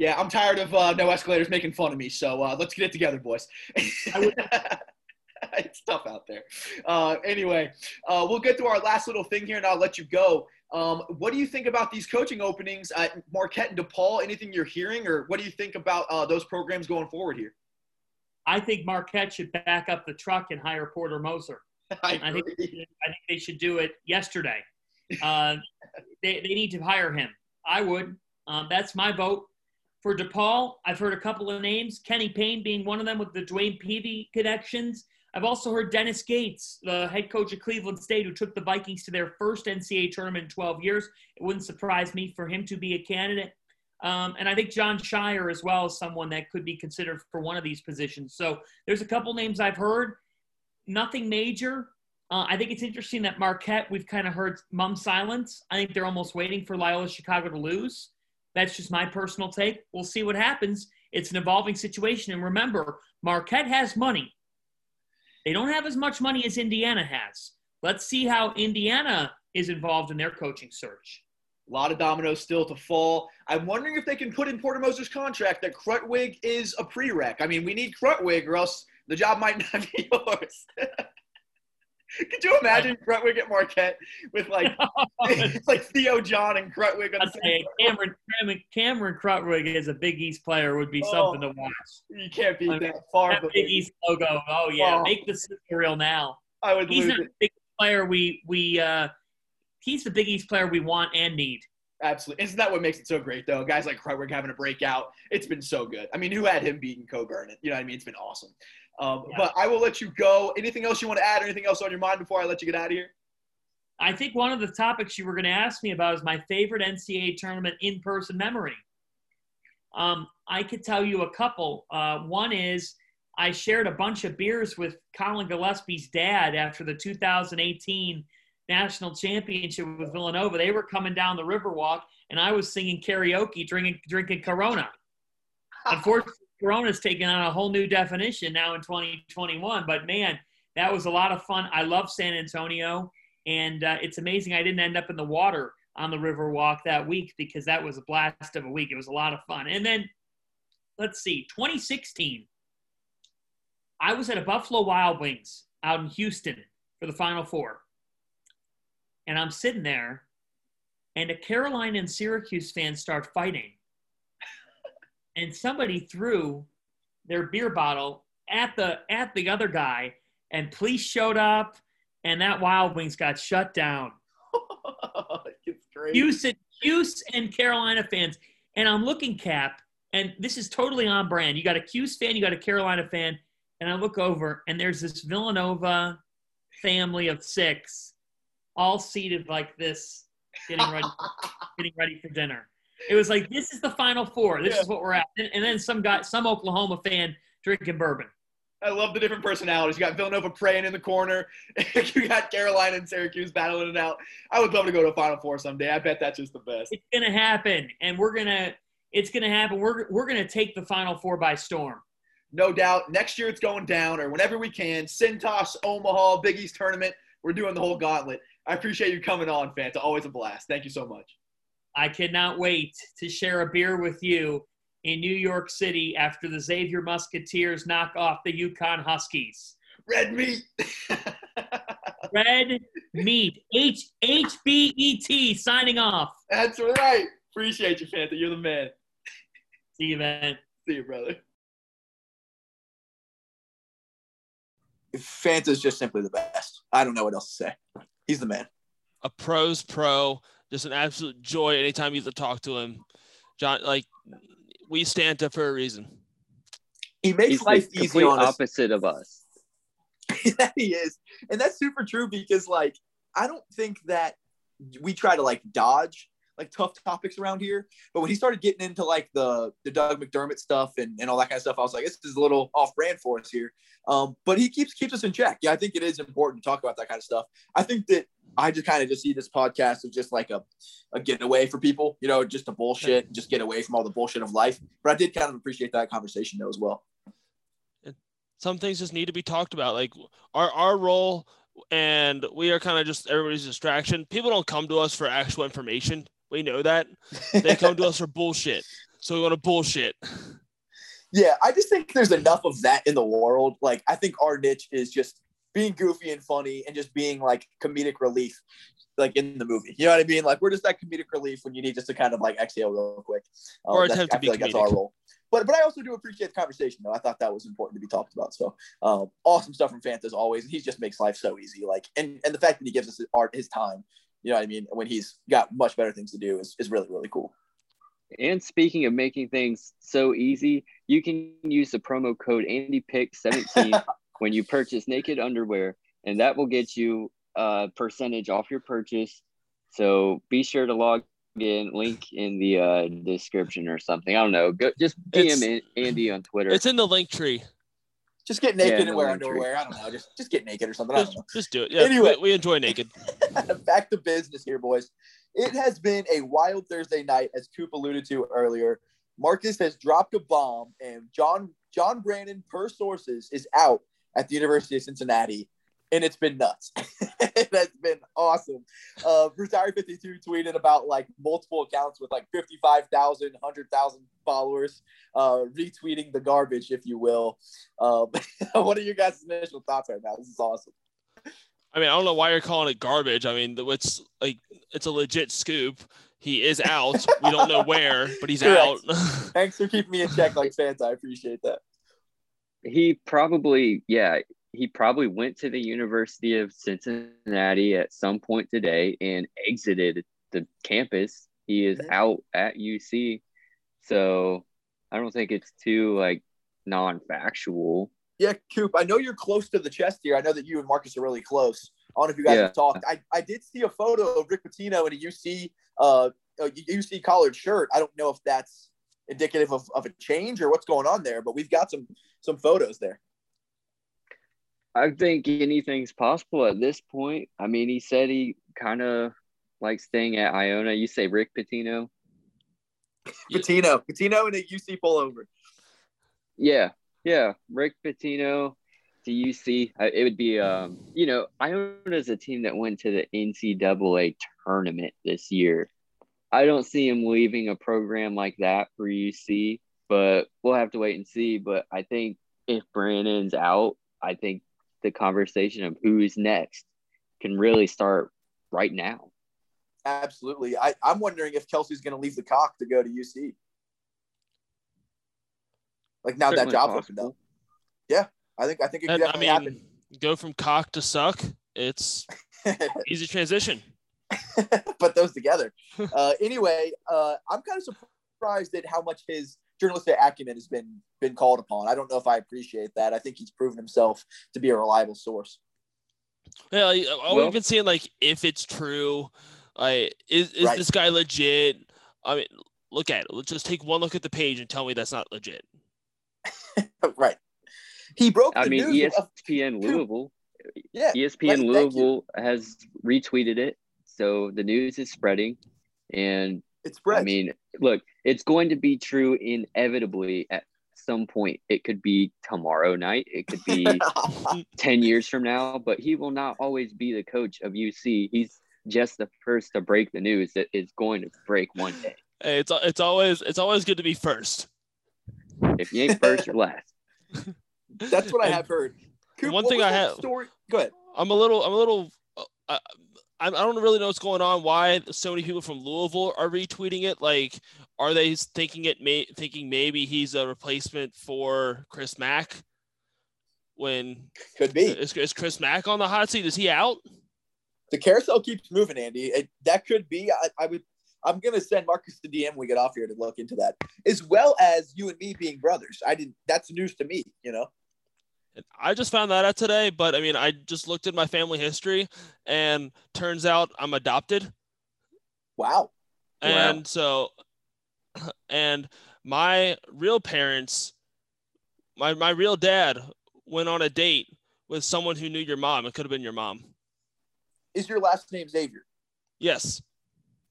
Yeah, I'm tired of uh, no escalators making fun of me. So uh, let's get it together, boys. it's tough out there. Uh, anyway, uh, we'll get to our last little thing here, and I'll let you go. Um, what do you think about these coaching openings at Marquette and DePaul? Anything you're hearing, or what do you think about uh, those programs going forward here? I think Marquette should back up the truck and hire Porter Moser. I I think. I think they should do it yesterday. Uh, they, they need to hire him. I would. Um, that's my vote. For DePaul, I've heard a couple of names, Kenny Payne being one of them with the DeWayne Peevy connections. I've also heard Dennis Gates, the head coach of Cleveland State, who took the Vikings to their first NCAA tournament in 12 years. It wouldn't surprise me for him to be a candidate. Um, and I think Jon Scheyer as well is someone that could be considered for one of these positions. So there's a couple names I've heard. nothing major. Uh, I think it's interesting that Marquette, we've kind of heard mum silence. I think they're almost waiting for Loyola Chicago to lose. That's just my personal take. We'll see what happens. It's an evolving situation. And remember, Marquette has money. They don't have as much money as Indiana has. Let's see how Indiana is involved in their coaching search. A lot of dominoes still to fall. I'm wondering if they can put in Porter Moser's contract that Krutwig is a prereq. I mean, we need Krutwig or else the job might not be yours. Could you imagine Krutwig at Marquette with like it's like Theo John and Krutwig on the same say Cameron, Cameron, Cameron Krutwig as a Big East player would be Oh. something to watch. You can't beat I mean, that far. That Big East logo. Oh yeah, Oh. make the super real now. I would He's not it. the big player we we uh he's the Big East player we want and need. Absolutely. Isn't that what makes it so great, though? Guys like Krutwig having a breakout. It's been so good. I mean, who had him beating Cockburn? You know what I mean? It's been awesome. Um, Yeah. But I will let you go. Anything else you want to add? or Anything else on your mind before I let you get out of here? I think one of the topics you were going to ask me about is my favorite NCAA tournament in person memory. Um, I could tell you a couple. Uh, one is I shared a bunch of beers with Collin Gillespie's dad after the 2018 national championship with Villanova. They were coming down the Riverwalk, and I was singing karaoke, drinking drinking Corona. Unfortunately, Corona's taken on a whole new definition now in 2021. But man, that was a lot of fun. I love San Antonio, and uh, it's amazing I didn't end up in the water on the river walk that week because that was a blast of a week. It was a lot of fun. And then let's see, 2016, I was at a Buffalo Wild Wings out in Houston for the Final Four, and I'm sitting there, and a Carolina and Syracuse fan start fighting and somebody threw their beer bottle at the at the other guy and police showed up and that wild wings got shut down. It's great. Hughes and, and carolina fans. And i'm looking cap and this is totally on brand. You got a Hughes fan you got a carolina fan and i look over and there's this villanova family of six all seated like this getting ready getting ready for dinner it was like this is the final four this is what we're at and, and then some guy some oklahoma fan drinking bourbon I love the different personalities. You got Villanova praying in the corner. you got Carolina and Syracuse battling it out. I would love to go to a Final Four someday. I bet that's just the best. it's gonna happen and we're gonna it's gonna happen we're, we're gonna take the final four by storm No doubt. Next year it's going down, or whenever we can. Cintas, Omaha, Big East tournament. We're doing the whole gauntlet. I appreciate you coming on, fans. It's always a blast. Thank you so much. I cannot wait to share a beer with you in new york city after the xavier musketeers knock off the UConn huskies Red meat. red meat h h b e t signing off That's right. Appreciate you, Fanta. You're the man. see you man See you, brother. Fanta's just simply the best. I don't know what else to say. He's the man. a pro's pro, just an absolute joy anytime you get to talk to him. John, like we stand to for a reason. He makes He's life the easy complete on us. opposite of us. that he is. And that's super true because like I don't think that we try to like dodge like tough topics around here. But when he started getting into like the the Doug McDermott stuff and, and all that kind of stuff, I was like, this is a little off brand for us here. Um, but he keeps keeps us in check. Yeah, I think it is important to talk about that kind of stuff. I think that I just kind of just see this podcast as just like a, a getaway for people, you know, just a bullshit, just get away from all the bullshit of life. But I did kind of appreciate that conversation though as well. Some things just need to be talked about. Like our our role, and we are kind of just everybody's distraction. People don't come to us for actual information. We know that they come to us for bullshit. So we want to bullshit. Yeah, I just think there's enough of that in the world. Like, I think our niche is just being goofy and funny and just being like comedic relief, like in the movie. You know what I mean? Like, we're just that comedic relief when you need just to kind of like exhale real quick. Um, Or that's- attempt to I be feel like that's our role. But but I also do appreciate the conversation though. I thought that was important to be talked about. So um, awesome stuff from Fanta as always. He just makes life so easy. Like and and the fact that he gives us his art his time. You know what I mean? When he's got much better things to do is, is really really cool. And speaking of making things so easy, you can use the promo code AndyPick17 when you purchase naked underwear, and that will get you a percentage off your purchase. So be sure to log in, link in the uh, description or something. I don't know. Go, just DM It's- Andy on Twitter. It's in the link tree. Just get naked Yeah, and wear underwear. I don't know. Just just get naked or something. I don't Just, know. just do it. Yeah. Anyway. we, we enjoy naked. back to business here, boys. It has been a wild Thursday night, as Coop alluded to earlier. Marcus has dropped a bomb, and John John Brannen, per sources, is out at the University of Cincinnati, and it's been nuts. it has been awesome. Uh, Retire 52 tweeted about like multiple accounts with like 55,000, 100,000 followers, uh, retweeting the garbage, if you will. Um, what are your guys' initial thoughts right now? This is awesome. I mean, I don't know why you're calling it garbage. I mean, it's like it's a legit scoop. He is out. we don't know where, but he's Correct. out. Thanks for keeping me in check like Fanta. I appreciate that. He probably yeah he probably went to the university of cincinnati at some point today and exited the campus he is Mhm. out at uc so i don't think it's too like non-factual Yeah, Coop, I know you're close to the chest here. I know that you and Marcus are really close. I don't know if you guys Yeah. have talked. I, I did see a photo of Rick Pitino in a UC uh a UC collared shirt. I don't know if that's indicative of, of a change or what's going on there, but we've got some some photos there. i think anything's possible at this point i mean he said he kind of likes staying at iona you say rick pitino Pitino, Pitino in a UC pullover. Yeah, yeah. Rick Pitino to UC. Uh, It would be, um, you know, Iona is a team that went to the NCAA tournament this year. I don't see him leaving a program like that for UC, but we'll have to wait and see. But I think if Brannen's out, I think the conversation of who's next can really start right now. Absolutely. I, I'm wondering if Kelsey's going to leave the cock to go to UC. Like now that Certainly job's opened possible. up. Yeah, I think I think it could And, I definitely mean, go from cock to suck. It's easy transition. put those together. Uh, anyway, uh, I'm kind of surprised at how much his journalistic acumen has been been called upon. I don't know if I appreciate that. I think he's proven himself to be a reliable source. Yeah, like, all Well- we've been seeing, like, if it's true, like, is is Right. this guy legit? I mean, look at it. Let's just take one look at the page and tell me that's not legit. right. He broke the I mean, news. of- ESPN Louisville yeah, ESPN Right. Louisville has retweeted it, so the news is spreading. And it's spread. I mean, look, it's going to be true inevitably at some point. It could be tomorrow night, it could be 10 years from now, but he will not always be the coach of UC. He's just the first to break the news that is going to break one day. Hey, it's it's always it's always good to be first. If you ain't first, you're last. That's what I have heard. Coop, one thing I have- Story. Go ahead. I'm a little I'm a little. Uh, I, I don't really know what's going on. Why so many people from Louisville are retweeting it? Like, are they thinking it may thinking maybe he's a replacement for Chris Mack? When Could be. is, is Chris Mack on the hot seat? Is he out? the carousel keeps moving, Andy. It, that could be. I, I would. I'm gonna send Marcus the DM we get off here to look into that, as well as you and me being brothers. I didn't. That's news to me. You know. And I just found that out today, but I mean, I just looked at my family history, and turns out I'm adopted, Wow. and so, and my real parents, my my real dad went on a date with someone who knew your mom. It could have been your mom. Is your last name Xavier? Yes.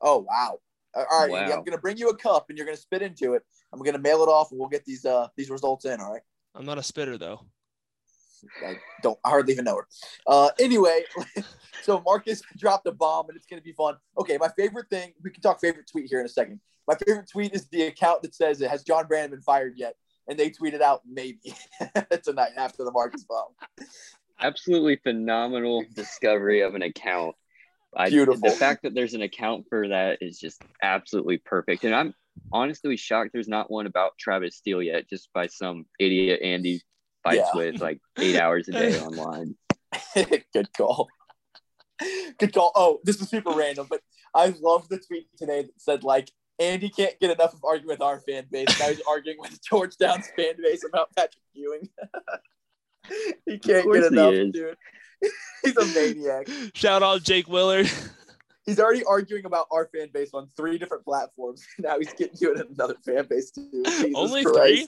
Oh wow. All right, Wow. I'm gonna bring you a cup and you're gonna spit into it. I'm gonna mail it off and we'll get these uh these results in. All right. I'm not a spitter though. I don't I hardly even know her. Uh, anyway, so Marcus dropped a bomb and it's gonna be fun. Okay, my favorite thing. We can talk favorite tweet here in a second. My favorite tweet is the account that says, it "Has John Brannen been fired yet?" And they tweeted out maybe tonight after the Marcus bomb. Absolutely phenomenal discovery of an account. I, Beautiful. The fact that there's an account for that is just absolutely perfect. And I'm honestly shocked there's not one about Travis Steele yet, just by some idiot Andy fights Yeah. with like eight hours a day online. Good call. Good call. Oh, this is super random, but I love the tweet today that said like Andy can't get enough of arguing with our fan base. Now he's arguing with Georgetown's fan base about Patrick Ewing. he can't course get he enough, is. dude. he's a maniac. Shout out Jake Willard. He's already arguing about our fan base on three different platforms. Now he's getting you in another fan base too. Jesus Only Christ. three.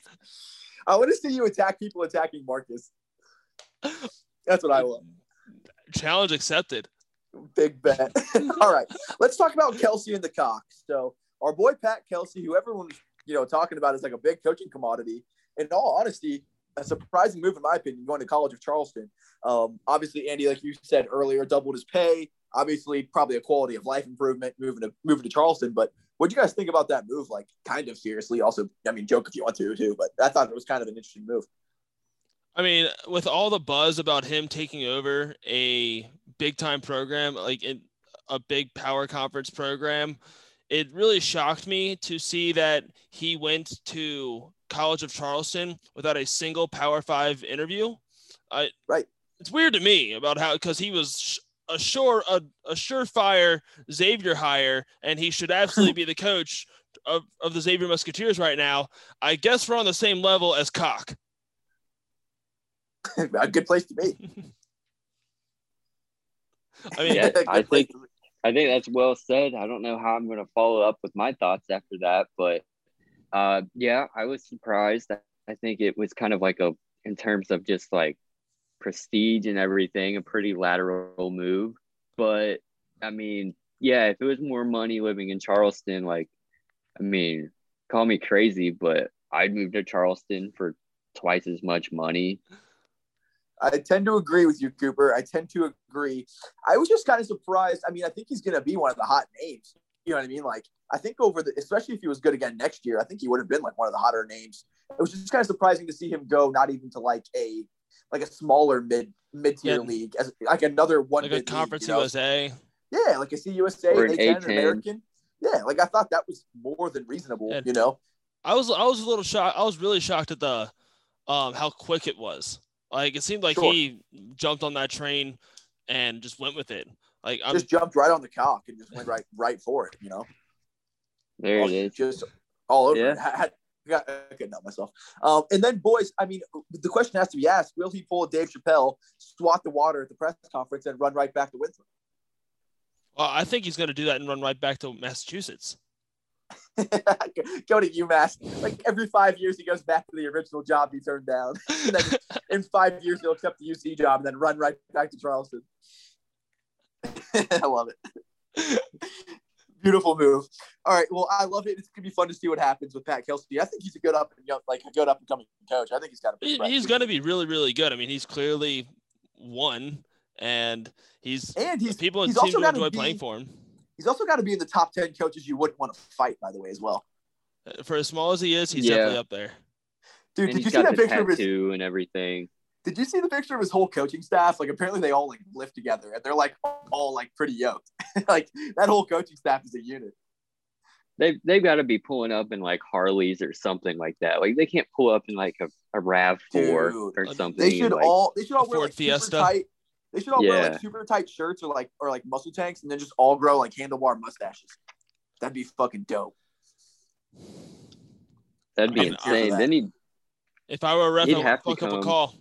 I want to see you attack people attacking Marcus. That's what I want. Challenge accepted. Big bet. All right, let's talk about Kelsey and the Cox. So our boy Pat Kelsey, who everyone's you know talking about is like a big coaching commodity. In all honesty, a surprising move in my opinion, going to College of Charleston. Um, obviously, Andy, like you said earlier, doubled his pay. Obviously, probably a quality of life improvement moving to moving to Charleston. But what do you guys think about that move? Like, kind of seriously. Also, I mean, joke if you want to too. But I thought it was kind of an interesting move. I mean, with all the buzz about him taking over a big time program, like in a big power conference program, it really shocked me to see that he went to College of Charleston without a single Power Five interview. I right. It's weird to me about how because he was a sure a, a surefire Xavier hire, and he should absolutely be the coach of, of the Xavier Musketeers right now. I guess we're on the same level as Cock. a good place to be. I mean, Yeah, I think. I think that's well said. I don't know how I'm going to follow up with my thoughts after that, but uh, yeah, I was surprised. I think it was kind of like a, in terms of just like prestige and everything, a pretty lateral move. But I mean, yeah, if it was more money living in Charleston, like, I mean, call me crazy, but I'd move to Charleston for twice as much money. I tend to agree with you, Cooper. I tend to agree. I was just kind of surprised. I mean, I think he's going to be one of the hot names. You know what I mean? Like, I think over the, especially if he was good again next year, I think he would have been like one of the hotter names. It was just kind of surprising to see him go not even to like a, like a smaller mid mid tier Yeah. league as like another one like a mid league, conference you know? USA. Yeah, like a CUSA, Or an A10, A10. American. Yeah, like I thought that was more than reasonable. Yeah. You know? I was I was a little shocked. I was really shocked at the um how quick it was. Like it seemed like Sure. he jumped on that train and just went with it. Like I'm just jumped right on the cock and just went right right for it. You know? There Oh, it is. Just all over. Yeah. had- I got I couldn't help myself. Um, and then, boys, I mean, the question has to be asked: Will he pull Dave Chappelle, swat the water at the press conference, and run right back to Winthrop? well, I think he's gonna do that and run right back to Massachusetts. Go to UMass. Like every five years, he goes back to the original job he turned down. And then in five years, he'll accept the UC job and then run right back to Charleston. I love it. Beautiful move. All right. Well, I love it. It's gonna be fun to see what happens with Pat Kelsey. I think he's a good up and young, like a good up and coming coach. I think he's got a He- he's gonna be really really good. I mean, he's clearly won, and he's and he's people he's seem also to gotta enjoy be- playing for him. he's also got to be in the top ten coaches you wouldn't want to fight. By the way, as well, uh, For as small as he is, he's Yeah. definitely up there. dude. and did you he's see got that the picture of his? tattoo and everything. Did you see the picture of his whole coaching staff? Like apparently they all like live together and they're like all like pretty yoked. like that whole coaching staff is a unit. They've they've got to be pulling up in like Harleys or something like that. Like they can't pull up in like a, a Rav Four Dude, or something. They should like, all they should all wear Ford like super tight. They should all wear like super tight shirts or like or like muscle tanks and then just all grow like handlebar mustaches. That'd be fucking dope. that'd be I mean, I- insane. Then he If I were a ref, He'd I would have to fuck up a call.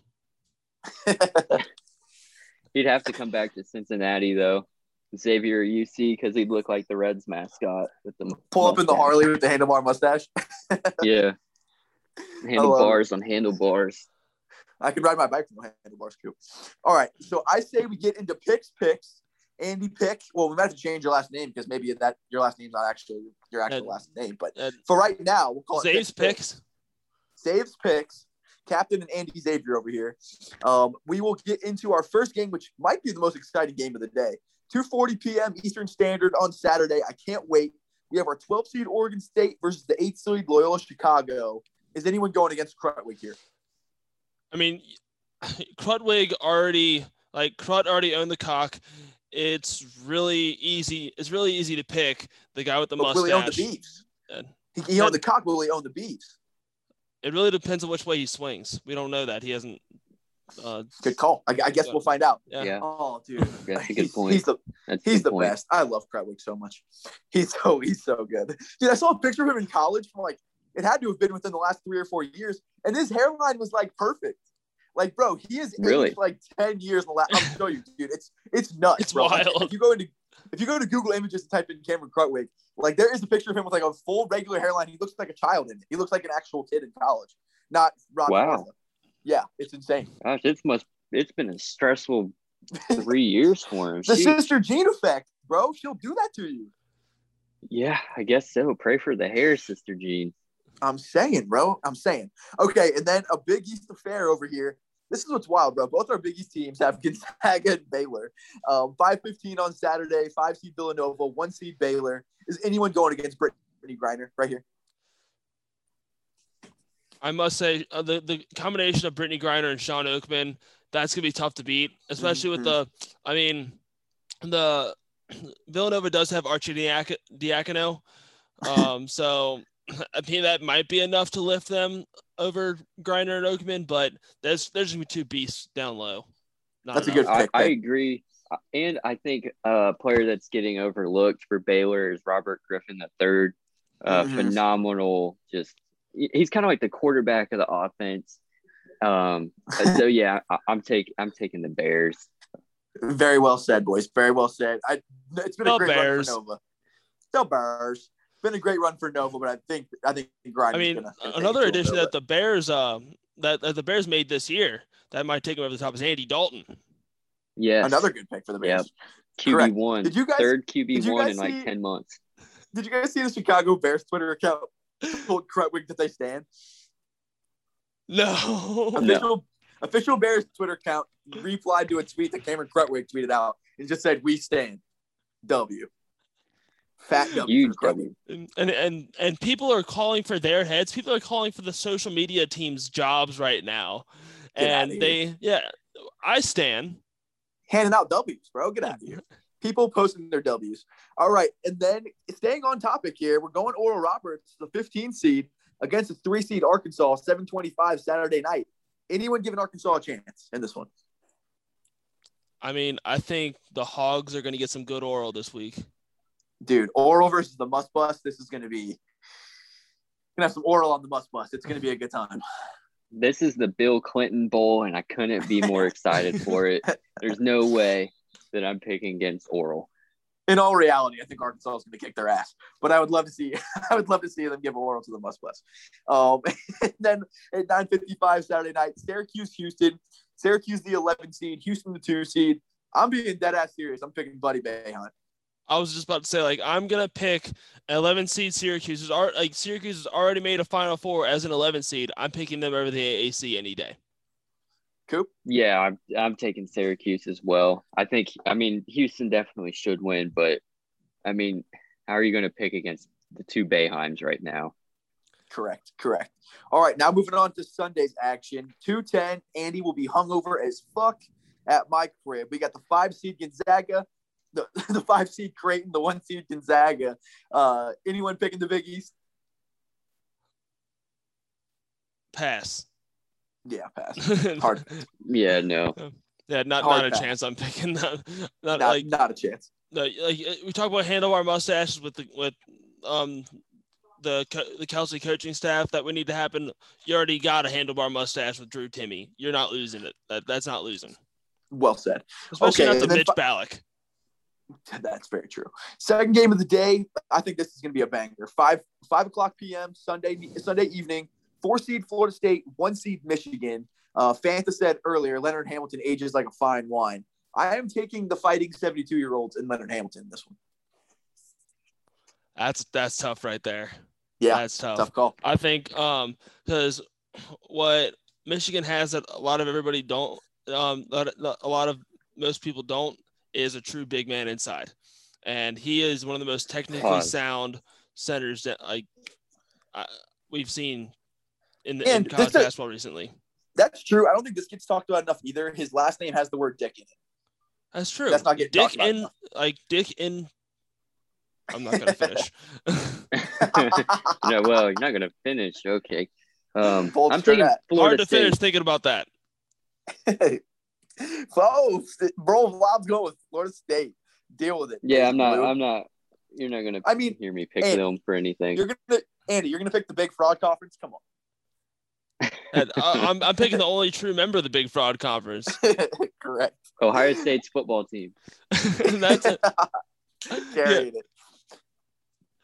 he'd have to come back to Cincinnati though. Xavier UC because he'd look like the Reds mascot with the Pull up in the. Harley with the handlebar mustache. Yeah, handlebars on handlebars. I could ride my bike from the handlebars too. All right, so I say we get into picks, picks. Andy pick. Well, we might have to change your last name because maybe that your last name's not actually your actual Uh, last name. But Uh, for right now, we'll call it Zave's picks. Saves picks. Captain and Andy Xavier over here. Um, we will get into our first game, which might be the most exciting game of the day. 2:40 p.m. Eastern Standard on Saturday. I can't wait. We have our 12 seed Oregon State versus the 8 seed Loyola Chicago. Is anyone going against Krutwig here? I mean, Crudwig already like Crud already owned the cock. It's really easy. It's really easy to pick the guy with the But will he own the mustache. beefs? And- He, he owned the cock. Will he own the beefs? It really depends on which way he swings. We don't know that. He hasn't. Uh, Good call. I, I guess we'll find out. yeah. Yeah, Oh, dude. that's a good He's- point. He's the That's He's the point. best. I love Krutwig so much. He's so he's so good. Dude, I saw a picture of him in college from like it had to have been within the last three or four years, and his hairline was like perfect. Like, bro, he is Really? aged like ten years in the last. I'll show you, dude. It's it's nuts. It's bro. Wild. if you go into if you go to Google Images and type in Cameron Krutwig, like there is a picture of him with like a full regular hairline. He looks like a child in it. He looks like an actual kid in college, not Ron Wow. Yeah, it's insane. Gosh, this must it's been a stressful three years for him. The Shoot. sister Jean effect, bro. She'll do that to you. Yeah, I guess so. Pray for the hair, Sister Jean. I'm saying, bro. I'm saying. Okay, and then a Big East affair over here. This is what's wild, bro. Both our Big East teams have Gonzaga and Baylor. Um, 5:15 on Saturday. Five seed Villanova. One seed Baylor. Is anyone going against Brittney Griner right here? I must say uh, the the combination of Brittney Griner and Shawn Oakman that's gonna be tough to beat, especially with the. I mean, the Villanova does have Archie Diac- Diacono, um, so I mean that might be enough to lift them over Griner and Oakman, but there's there's gonna be two beasts down low. Not That's a good I, pick, I pick. agree. And I think a player that's getting overlooked for Baylor is Robert Griffin III. Uh, Mhm. Phenomenal. Just he's kind of like the quarterback of the offense. Um, so yeah, I, I'm taking I'm taking the Bears. Very well said, boys. Very well said. I, it's been The a great Bears. run for Nova. The Bears. Been a great run for Nova, but I think I think Griner. I mean, gonna, gonna another addition that the Bears um that, that the Bears made this year that might take them over the top is Andy Dalton. Yes, another good pick for the Bears. QB correct. one. Did you guys- third did QB you one guys in like ten months? Did you guys see the Chicago Bears Twitter account told Krutwig that they stand? No. Official official Bears Twitter account replied to a tweet that Cameron Krutwig tweeted out and just said, "We stand." W. Fat W. Huge. W. and and and and people are calling for their heads. People are calling for the social media team's jobs right now, Get and they yeah, I stand. handing out W's, bro. Get out of here. People posting their W's. All right. And then staying on topic here, we're going Oral Roberts, the 15 seed, against the three seed Arkansas, 725 Saturday night. Anyone giving Arkansas a chance in this one? I mean, I think the Hogs are going to get some good oral this week. Dude, Oral versus the Must Bus. This is going to be, gonna have some Oral on the Must Bus. It's going to be a good time. This is the Bill Clinton Bowl, and I couldn't be more excited for it. There's no way that I'm picking against Oral. In all reality, I think Arkansas is going to kick their ass, but I would love to see, I would love to see them give Oral to the Must Bus. Um, and then at 9:55 Saturday night, Syracuse, Houston. Syracuse the 11 seed, Houston the two seed. I'm being dead ass serious. I'm picking Buddy Boeheim. I was just about to say, like, I'm gonna pick 11 seed Syracuse. Who's already, like Syracuse has already made a Final Four as an 11 seed. I'm picking them over the AAC any day. Coop. Yeah, I'm, I'm taking Syracuse as well. I think, I mean, Houston definitely should win, but I mean, how are you going to pick against the two Boeheims right now? Correct, correct. All right, now moving on to Sunday's action. 210, Andy will be hungover as fuck at my crib. We got the five seed Gonzaga, the, the five seed Creighton, the one seed Gonzaga. Uh, anyone picking the Big East? Pass. Yeah, pass. Hard. Yeah, no. Yeah, not Hard not a pass. chance. I'm picking not, not Not, like not a chance. no, like uh, we talk about handlebar mustaches with the with um the the Kelsey coaching staff that would need to happen. You already got a handlebar mustache with Drew Timme. You're not losing it. That, that's not losing. Well said. Especially Okay, not the and then Mitch fi- Ballock. That's very true. Second game of the day. I think this is going to be a banger. Five five o'clock p.m. Sunday Sunday evening. Four seed Florida State, one seed Michigan. Uh, Fanta said earlier, Leonard Hamilton ages like a fine wine. I am taking the fighting 72 year olds in Leonard Hamilton this one. That's that's tough right there. Yeah, that's tough. tough call. I think um because what Michigan has that a lot of everybody don't um a lot of most people don't is a true big man inside, and he is one of the most technically Pause. sound centers that like I, we've seen in the in college this is- basketball recently. That's true. I don't think this gets talked about enough either. His last name has the word Dick in it. That's true. That's not getting Dick talked about in enough. like Dick in. I'm not gonna finish. no, well, you're not going to finish. Okay. Um, I'm taking strat. Florida Hard to State. finish thinking about that. oh, bro, Lob's going with Florida State. Deal with it. Yeah, I'm not. Blue. I'm not. You're not going to I mean, hear me pick and them for anything. you're gonna Andy. You're gonna pick the Big Fraud Conference. Come And I, I'm I'm picking the only true member of the Big Fraud Conference. Correct. Ohio State's football team. That's it. Carried it.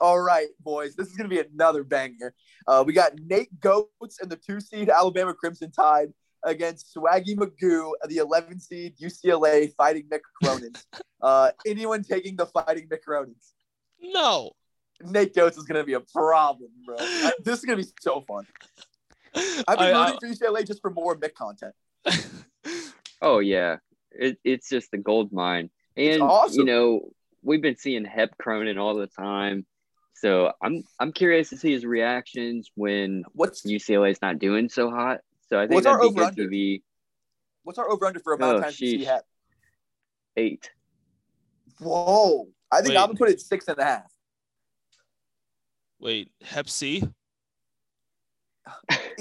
All right, boys. This is going to be another banger. Uh, we got Nate Goats and the two seed Alabama Crimson Tide against Swaggy Magoo, the 11 seed UCLA fighting Mick Cronin. uh, anyone taking the fighting Mick Cronins? No. Nate Goetz is going to be a problem, bro. I- this is going to be so fun. I've been I- rooting for UCLA just for more Mick content. Oh yeah, it, it's just the gold mine, and awesome. you know we've been seeing Hep Cronin all the time, so I'm I'm curious to see his reactions when What's UCLA is not doing so hot. So I think What's our that'd be good over-under? TV what's our over under for amount of Oh, times you see sheesh. Eight. Whoa. I think Wait. I'm going to put it six and a half. Wait, Hep C?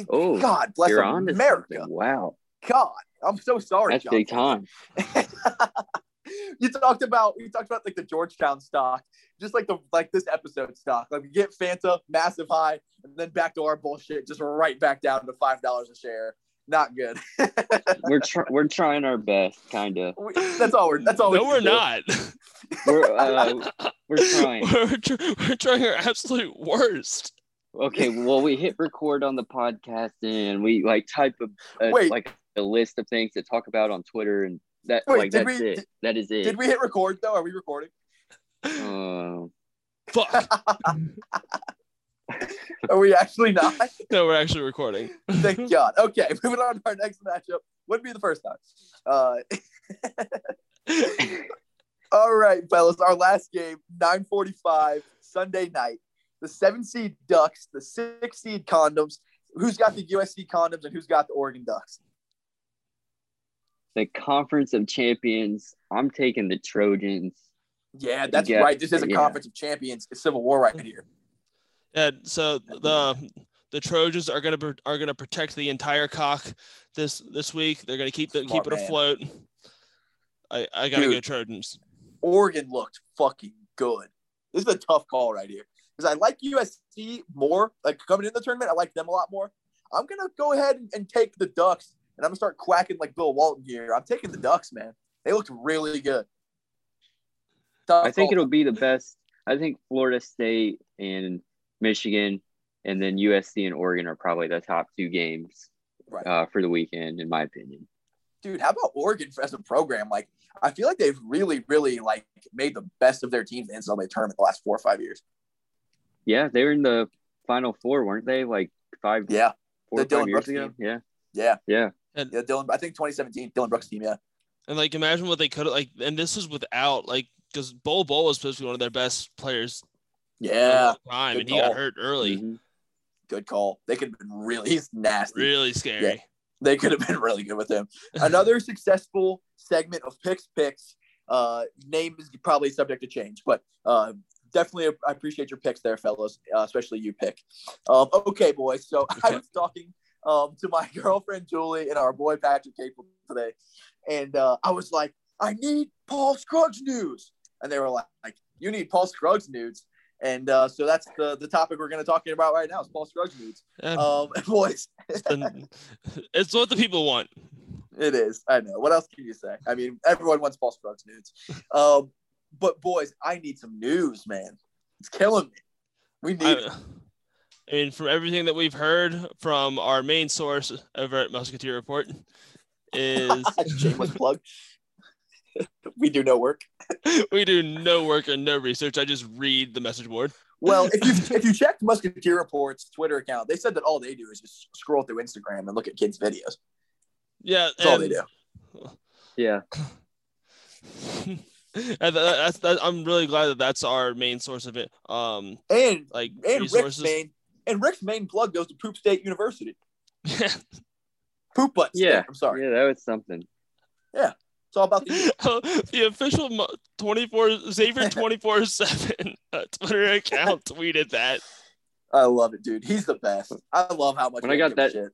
Oh, God bless You're America. Wow, God, I'm so sorry. that's John. big time. you talked about you talked about like the Georgetown stock, just like the like this episode stock. Like we get Fanta massive high, and then back to our bullshit, just right back down to five dollars a share. Not good. We're tr- we're trying our best, kind of. That's all we're that's all. we No, we're not. We're uh, we're trying. we're, tr- we're trying our absolute worst. Okay, well, we hit record on the podcast and we like type a, a Wait. like a list of things to talk about on Twitter, and that Wait, like did that's we- it. did- that is it. Did we hit record though? Are we recording? Uh, Fuck. Are we actually not? No, we're actually recording. Thank God. Okay, moving on to our next matchup. Wouldn't be the first time. Uh, all right, fellas. Our last game, 9:45 Sunday night. The seven seed Ducks, the six seed Condoms. Who's got the USC Condoms and who's got the Oregon Ducks? The Conference of Champions. I'm taking the Trojans. Yeah, that's Yeah, right. This is a yeah. conference of champions. It's Civil War right here. Yeah, so the the Trojans are gonna are gonna protect the entire cock this this week. They're gonna keep the, keep it man. afloat. I I gotta Dude. go Trojans. Oregon looked fucking good. This is a tough call right here because I like USC more. Like coming in the tournament, I like them a lot more. I'm gonna go ahead and, and take the Ducks, and I'm gonna start quacking like Bill Walton here. I'm taking the Ducks, man. They looked really good. Tough I think it'll be the best. I think Florida State and Michigan, and then USC and Oregon are probably the top two games Right. uh, for the weekend, in my opinion. dude. How about Oregon as a program? Like, I feel like they've really, really like made the best of their teams in the NCAA tournament the last four or five years. Yeah, they were in the Final Four, weren't they? Like five, Yeah, four the or five Dillon years Brooks ago. team. Yeah, yeah, yeah. Yeah. Dillon, I think 2017, Dillon Brooks team. Yeah, And like imagine what they could like and this was without like because Bol Bol was supposed to be one of their best players yeah. time and he got hurt early. Mhm. Good call. They could have been really. He's nasty. Really scary. they could have been really good with him. Another successful segment of picks picks. Uh, name is probably subject to change, but uh, definitely I appreciate your picks there, fellas, uh, especially you pick. Um, okay, boys. So I was talking um, to my girlfriend Julie and our boy Patrick Capel today, and uh, I was like, I need Paul Scruggs news, and they were like, like you need Paul Scruggs news. And uh, so that's the, the topic we're going to talking about right now is Paul Scruggs news. Um, boys, it's, what the people want. It is. I know. What else can you say? I mean, everyone wants Paul Scruggs news. Um, but boys, I need some news, man. It's killing me. We need it. I, I mean, from everything that we've heard from our main source over at Musketeer Report, is Shameless plug. we do no work. we do no work and no research. I just read the message board. Well, if you if you check Musketeer Report's Twitter account, they said that all they do is just scroll through Instagram and look at kids' videos. Yeah, That's all they do. Yeah, and that, that's that, I'm really glad that that's our main source of it. Um, And like and Rick's resources. main and Rick's main plug goes to Poop State University. Poop butt. State, yeah. I'm sorry. Yeah, that was something. Yeah. It's all about the the official mo- 24 Xavier 24 seven uh, Twitter account tweeted that. I love it, dude. He's the best. I love how much When I got that- shit.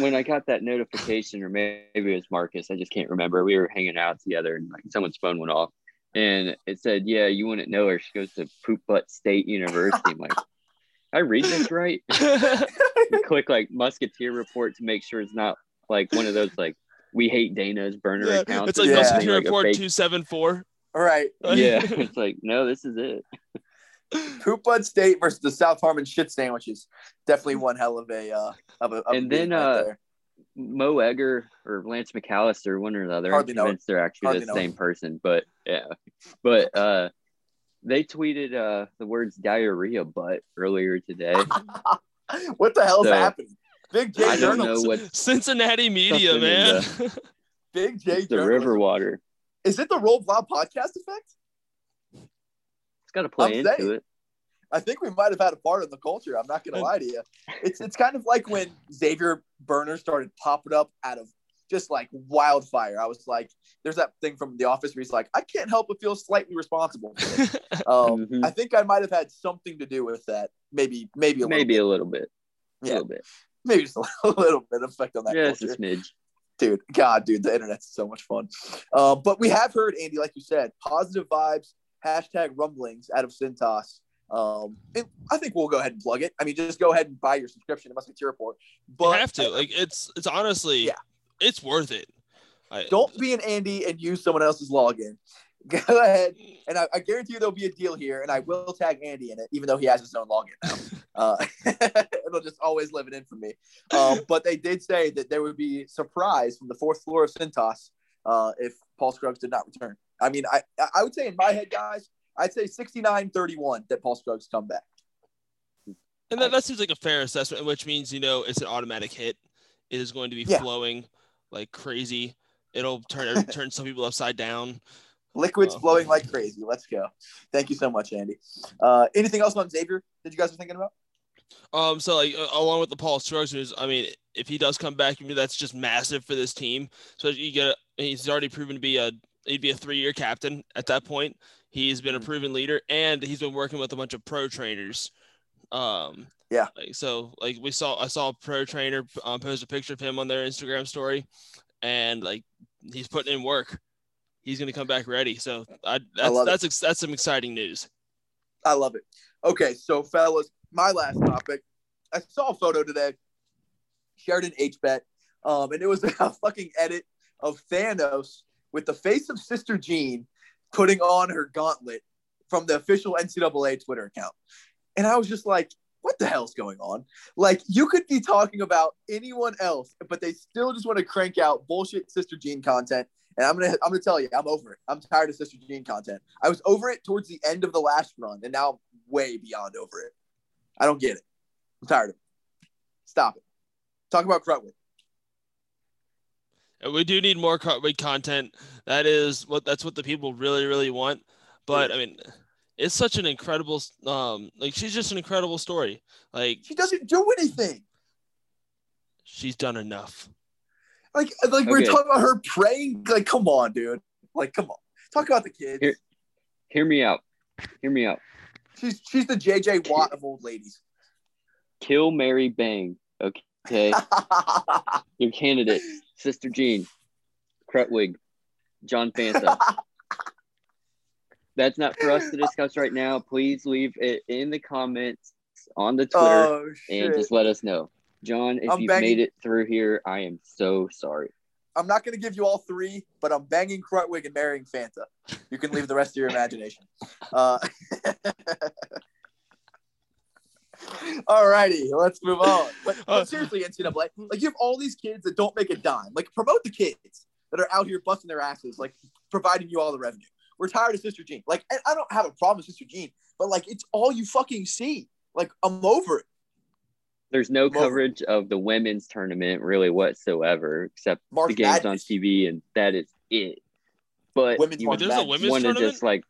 when I got that notification, or maybe it was Marcus, I just can't remember. We were hanging out together, and like someone's phone went off, and it said, "Yeah, you wouldn't know her. She goes to Poop Butt State University." I'm like, I read this right? Click like Musketeer Report to make sure it's not like one of those like we hate Dana's burner Yeah, accounts. it's like Yeah. Musketeer like Report fake- 274. All right. Yeah, it's like no, this is it. Poop Bud State versus the South Harmon shit sandwiches. Definitely one hell of a uh of a of a And meeting then, right uh, there. Mo Egger or Lance McAllister, one or the other. Hardly I'm know. convinced they're actually Hardly the know. same person, but yeah. But uh, they tweeted uh the words diarrhea butt earlier today. what the hell is So, happening? Big J I don't know what Cincinnati media, Something in man. Big J it's the river water. Is it the Roll Vlog podcast effect? It's got to play I'm into saying. it. I think we might have had a part in the culture. I'm not gonna lie to you. It's it's kind of like when Xavier Burner started popping up out of just like wildfire. I was like, there's that thing from The Office where he's like, I can't help but feel slightly responsible. For this. Um, Mhm. I think I might have had something to do with that. Maybe maybe a little Maybe bit. a little bit. A Yeah. little bit. maybe just a little bit of effect on that Just a culture. smidge. dude god dude the internet's so much fun uh, but we have heard andy like you said positive vibes hashtag rumblings out of cintas um, and i think we'll go ahead and plug it i mean just go ahead and buy your subscription to musketeer report you but have to. Like it's it's honestly Yeah. It's worth it. I, don't be an andy and use someone else's login go ahead and I, I guarantee you there'll be a deal here and i will tag andy in it even though he has his own login now uh, it'll just always live in infamy um, but they did say that there would be surprise from the fourth floor of Cintas uh, if Paul Scruggs did not return. I mean, I I would say in my head, guys, I'd say 69-31 that Paul Scruggs come back. And that, that seems like a fair assessment, which means you know it's an automatic hit. It is going to be Yeah. flowing like crazy. It'll turn turn some people upside down. Liquids Oh. flowing like crazy. Let's go. Thank you so much, Andy. Uh, anything else on Xavier that you guys are thinking about? Um, so like uh, along with the Paul Scruggs news, I mean, if he does come back, I mean, that's just massive for this team. So you get he's already proven to be a he'd be a three year captain at that point. He's been a proven leader, and he's been working with a bunch of pro trainers. Um, Yeah. Like so, like we saw, I saw a pro trainer um, post a picture of him on their Instagram story, and like he's putting in work. He's gonna come back ready. So I, that's love it. that's that's some exciting news. I love it. Okay, so fellas, my last topic. I saw a photo today. Sheridan H bet, um, and it was a fucking edit of Thanos with the face of Sister Jean putting on her gauntlet from the official NCAA Twitter account, and I was just like, "What the hell's going on?" Like, you could be talking about anyone else, but they still just want to crank out bullshit Sister Jean content. And I'm gonna, I'm gonna tell you, I'm over it. I'm tired of Sister Jean content. I was over it towards the end of the last run, and now I'm way beyond over it. I don't get it. I'm tired of it. Stop it. Talk about Crutwood. And uh, we do need more Cartwright content. That is what that's what the people really really want. But I mean, it's such an incredible um like she's just an incredible story. Like She doesn't do anything. she's done enough. Like, like we're talking about her praying. Like, come on, dude. Like, come on. Talk about the kids. Here- Hear me out. Hear me out. She's she's the JJ Watt of old ladies. Kill Mary Bang. Okay. Your candidate, Sister Jean, Krutwig, John Fanta. That's not for us to discuss right now. Please leave it in the comments on the Twitter oh and just let us know. John, if I'm you've banging- made it through here, I am so sorry. I'm not going to give you all three, but I'm banging Krutwig and marrying Fanta. You can leave the rest to your imagination. Uh, all righty, let's move on. But, Uh, but seriously, NCAA, like you have all these kids that don't make a dime. Like promote the kids that are out here busting their asses, like providing you all the revenue. We're tired of Sister Jean. Like, and I don't have a problem with Sister Jean, but like it's all you fucking see. Like I'm over it. There's no Well- coverage of the women's tournament really whatsoever, except March the games on TV, and that is it. But Women's you March There's a Madness. women's want to tournament? just like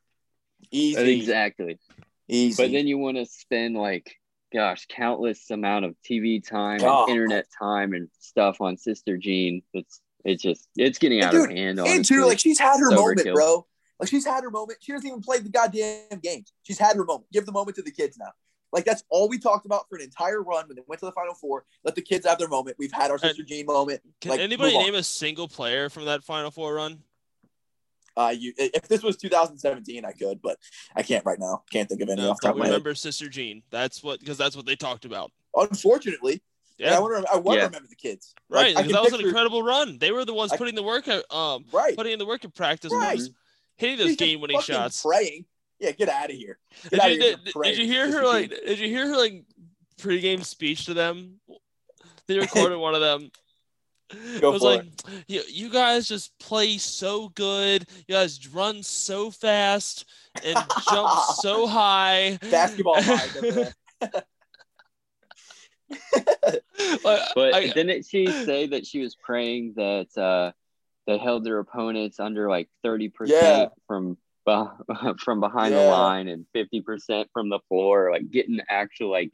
Easy, exactly. easy. But then you want to spend like, gosh, countless amount of TV time God. and oh. internet time and stuff on Sister Jean. It's it's just it's getting out dude, of hand. And honestly. too, like she's had her It's moment, overkill. bro. Like she's had her moment. She doesn't even play the goddamn games. She's had her moment. Give the moment to the kids now. Like that's all we talked about for an entire run when they went to the final four. Let the kids have their moment. We've had our Sister Jean moment. Can Like, anybody name a single player from that Final Four run? Uh, you if this was 2017, I could, but I can't right now. Can't think of any No, off the top of my head. remember Sister Jean. That's what because that's what they talked about. Unfortunately, yeah. I Yeah, want to. I want to Yeah. remember the kids. Right. I Because can that was an incredible run. They were the ones I- putting the work um, Right. putting in the work in practice, Right. And just hitting those game-winning fucking shots. Praying. Yeah, get out of here. Get Did you, here did, did you hear her like? Did you hear her like pregame speech to them? They recorded one of them. Go it was for like you, you guys just play so good. You guys run so fast and jump so high. Basketball mind over there. Like, But I- didn't she say that she was praying that uh, they held their opponents under like thirty Yeah. percent from from behind the line and fifty percent from the floor, like getting actual like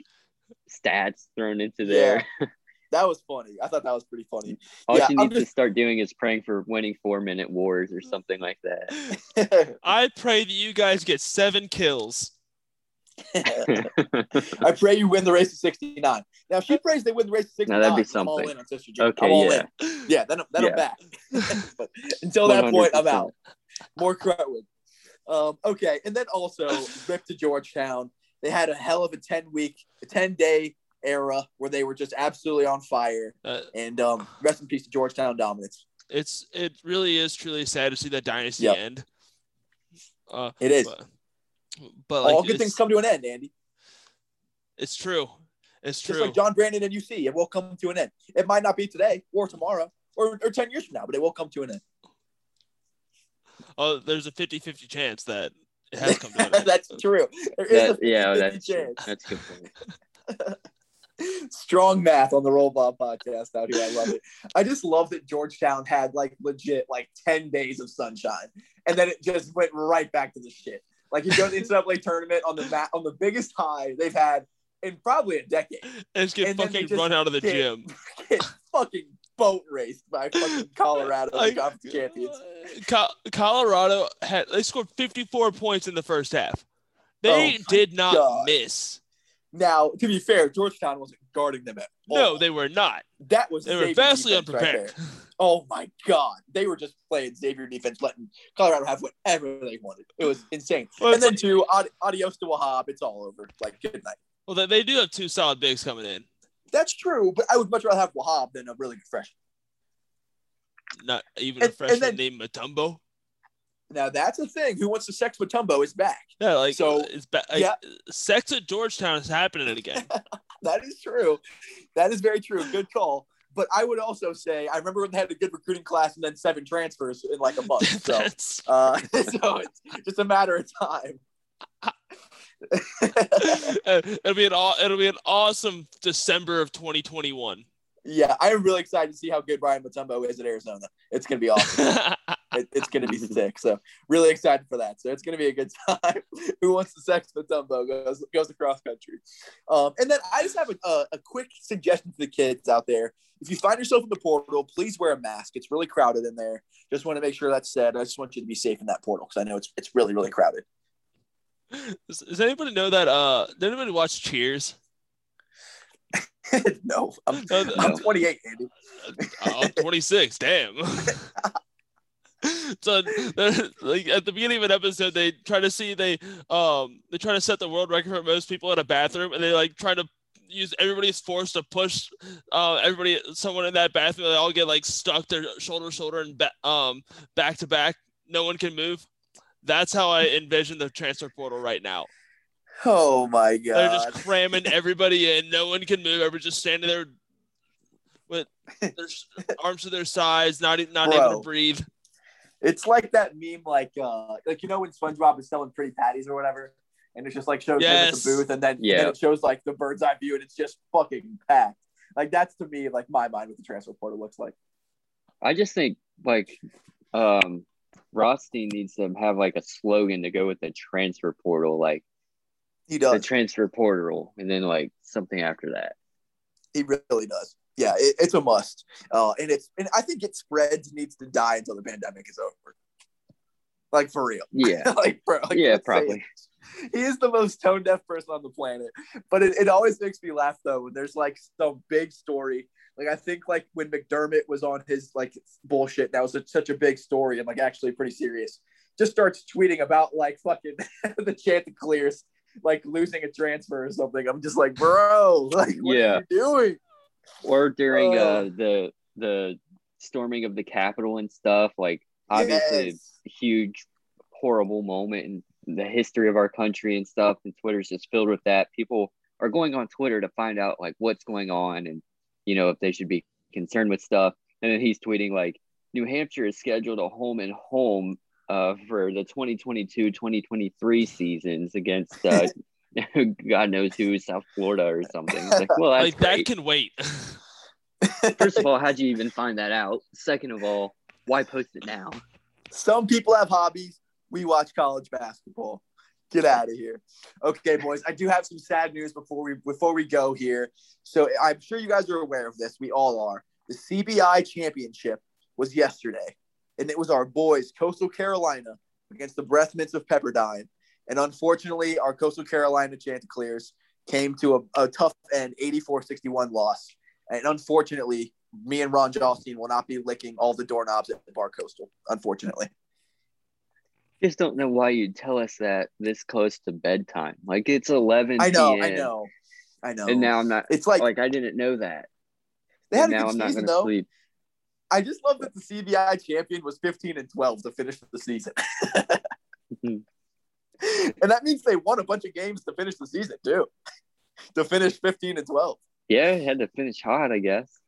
stats thrown into there. That was funny. I thought that was pretty funny. All Yeah, she I'm needs to start doing is praying for winning four minute wars or something like that. I pray that you guys get seven kills. I pray you win the race to 69. Now, if she prays they win the race to 69, Now, that'd be something. I'm all something. in on Sister Jean. Okay, I'm all yeah. in. Yeah, then, then I'm back. but until that point, I'm out. More Krutwig. Um, okay, and then also ripped to Georgetown. They had a hell of a 10 week, a 10 day era where they were just absolutely on fire. Uh, And um, rest in peace to Georgetown dominance. it's it really is truly sad to see that dynasty Yep. end. Uh, It is. but, but like All good things come to an end, Andy. it's true. It's true. Just like John Brannen and UC, it will come to an end. It might not be today or tomorrow or, or 10 years from now, but it will come to an end. oh, there's a 50-50 chance that it has come to an end. That's true. There is That- a yeah, 50-50 that's chance. That's a good point. Strong math on the Roll Bob podcast out here. I love it. I just love that Georgetown had like legit like 10 days of sunshine and then it just went right back to the shit. Like you go to the NCAA tournament on the mat on the biggest high they've had in probably a decade. And just get and fucking just run out of the get- gym. Get fucking boat raced by fucking Colorado, Like, conference champions. Co- Colorado had they scored 54 points in the first half. They Oh did not God. miss. Now, to be fair, Georgetown wasn't guarding them at No, they were not. that was They were vastly defense right unprepared. Oh my god, they were just playing Xavier defense, letting Colorado have whatever they wanted. It was insane. Well, and then like- to ad- adios to Wahab, it's all over. Like good night. well, they, they do have two solid bigs coming in. That's true, but I would much rather have Wahab than a really good freshman. Not even And- a freshman then- named Mutombo. Now that's a thing. Who wants to sex Mutombo is back. Yeah, like So, it's ba- like, yeah. sex at Georgetown is happening again. That is true. That is very true. Good call. But I would also say I remember when they had a good recruiting class and then seven transfers in like a month. So, uh, so it's just a matter of time. uh, it'll be an aw- it'll be an awesome December of 2021. yeah, I'm really excited to see how good Brian Mutombo is at Arizona. It's gonna be awesome. It, it's gonna be sick. So really excited for that. So it's gonna be a good time. Who wants to sex Mutombo goes goes across country. Um, and then I just have a, a, a quick suggestion to the kids out there. If you find yourself in the portal, please wear a mask. It's really crowded in there. Just want to make sure that's said. I just want you to be safe in that portal because I know it's it's really really crowded. does, does anybody know that? Uh, did anybody watch Cheers? no, I'm, No, I'm 28, Andy. I'm 26. Damn. so like at the beginning of an episode, they try to see they um they try to set the world record for most people in a bathroom, and they like try to use everybody's force to push uh everybody someone in that bathroom. They all get like stuck their shoulder to shoulder and ba- um back to back. No one can move. That's how I envision the transfer portal right now. Oh my god. They're just cramming everybody in. No one can move. Everybody's just standing there with their arms to their sides, not not able to breathe. It's like that meme, like uh, like you know when SpongeBob is selling pretty patties or whatever, and it's just like shows him at the booth, and then, and then it shows like the bird's eye view, and it's just fucking packed. Like that's to me like my mind what the transfer portal looks like. I just think like um Rothstein needs to have like a slogan to go with the transfer portal, like He does the transfer portal, and then like something after that. He really does. Yeah, it, it's a must. Uh, and it's and I think it spreads needs to die until the pandemic is over. Like for real. Yeah. like, bro, like, yeah, probably. He is the most tone deaf person on the planet. But it, it always makes me laugh though when there's like some big story. Like I think like when McDermott was on his like bullshit, that was such- such a big story and like actually pretty serious. Just starts tweeting about like fucking the Chanticleers like losing a transfer or something. I'm just like, bro, like what Yeah. are you doing? Or during Oh. uh the the storming of the Capitol and stuff, like obviously Yes. a huge horrible moment in the history of our country and stuff, and Twitter's just filled with that. People are going on Twitter to find out like what's going on and you know if they should be concerned with stuff. And then he's tweeting like, New Hampshire is scheduled a home and home uh, for the 2022-2023 seasons against uh, God knows who, South Florida or something. It's like, well, that's like that can wait. First of all, how'd you even find that out? Second of all, why post it now? Some people have hobbies. We watch college basketball. Get out of here. Okay, boys. I do have some sad news before we before we go here. So I'm sure you guys are aware of this. We all are. The CBI championship was yesterday, and it was our boys, Coastal Carolina, against the Breathmints of Pepperdine. And unfortunately, our Coastal Carolina Chanticleers came to a, a tough end, 84-61 loss. And unfortunately, me and Ron Jostein will not be licking all the doorknobs at the Bar Coastal. Unfortunately. Just don't know why you'd tell us that this close to bedtime. Like it's 11 I know, p.m. I know, I know. And now I'm not. it's like, Like I didn't know that. they had And a now good I'm not season though. sleep. I just love that the CBI champion was 15 and 12 to finish the season. Mm-hmm. And that means they won a bunch of games to finish the season too. to finish 15 and 12. Yeah, had to finish hot, I guess.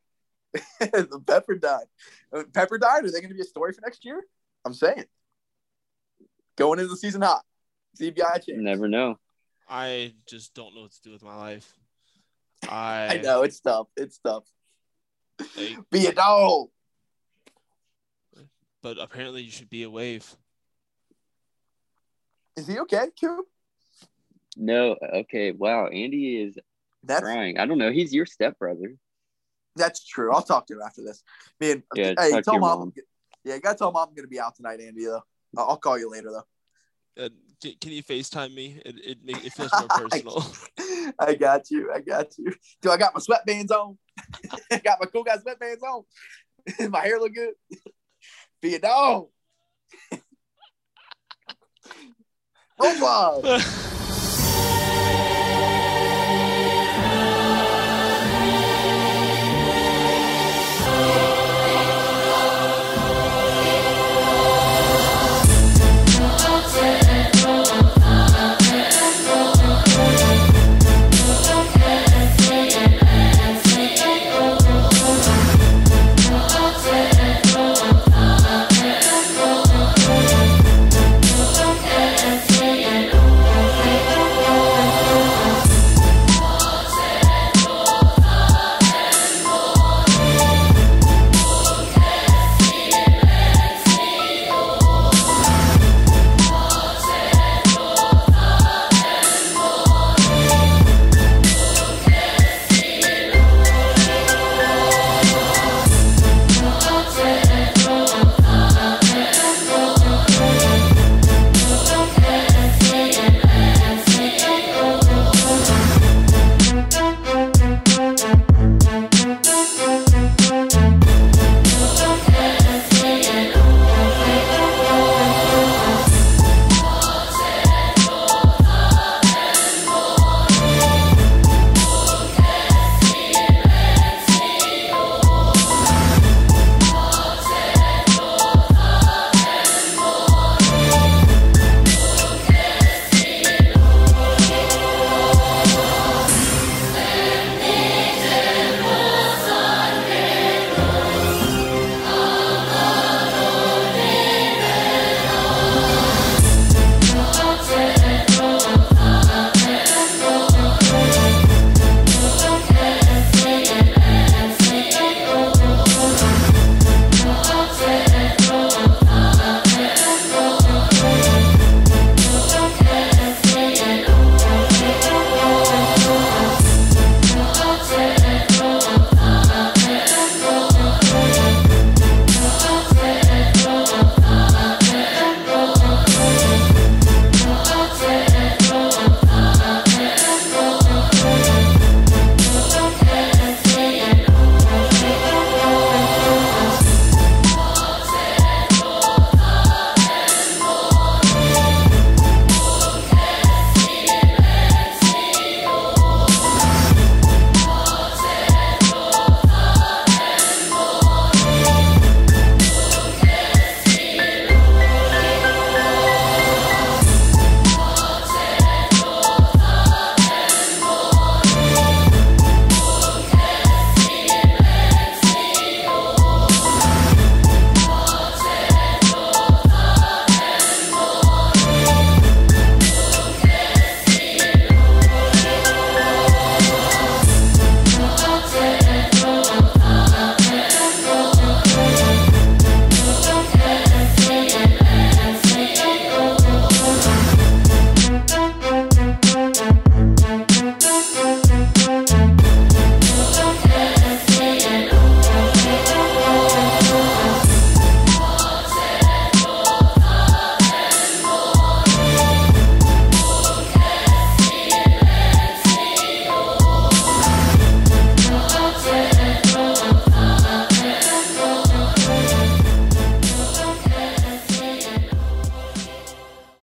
the Pepperdine. Uh, Pepperdine, are they going to be a story for next year? I'm saying. Going into the season hot. CBI champion. Never know. I just don't know what to do with my life. I I, know it's tough. It's tough. like, Be a dog. but apparently you should be a wave. Is he okay, Coop? No, okay. Wow, Andy is That's crying. I don't know. He's your stepbrother. that's true. I'll talk to him after this. Man, Yeah, hey, talk to tell your mom. mom. Yeah, you gotta tell mom I'm gonna be out tonight, Andy. Though I'll I'll call you later though. Uh, can, can you FaceTime me? It it, it feels more personal. I got you. I got you. Do I got my sweatbands on? I got my cool guy sweatbands on. my hair look good. Be a dog. Vlog.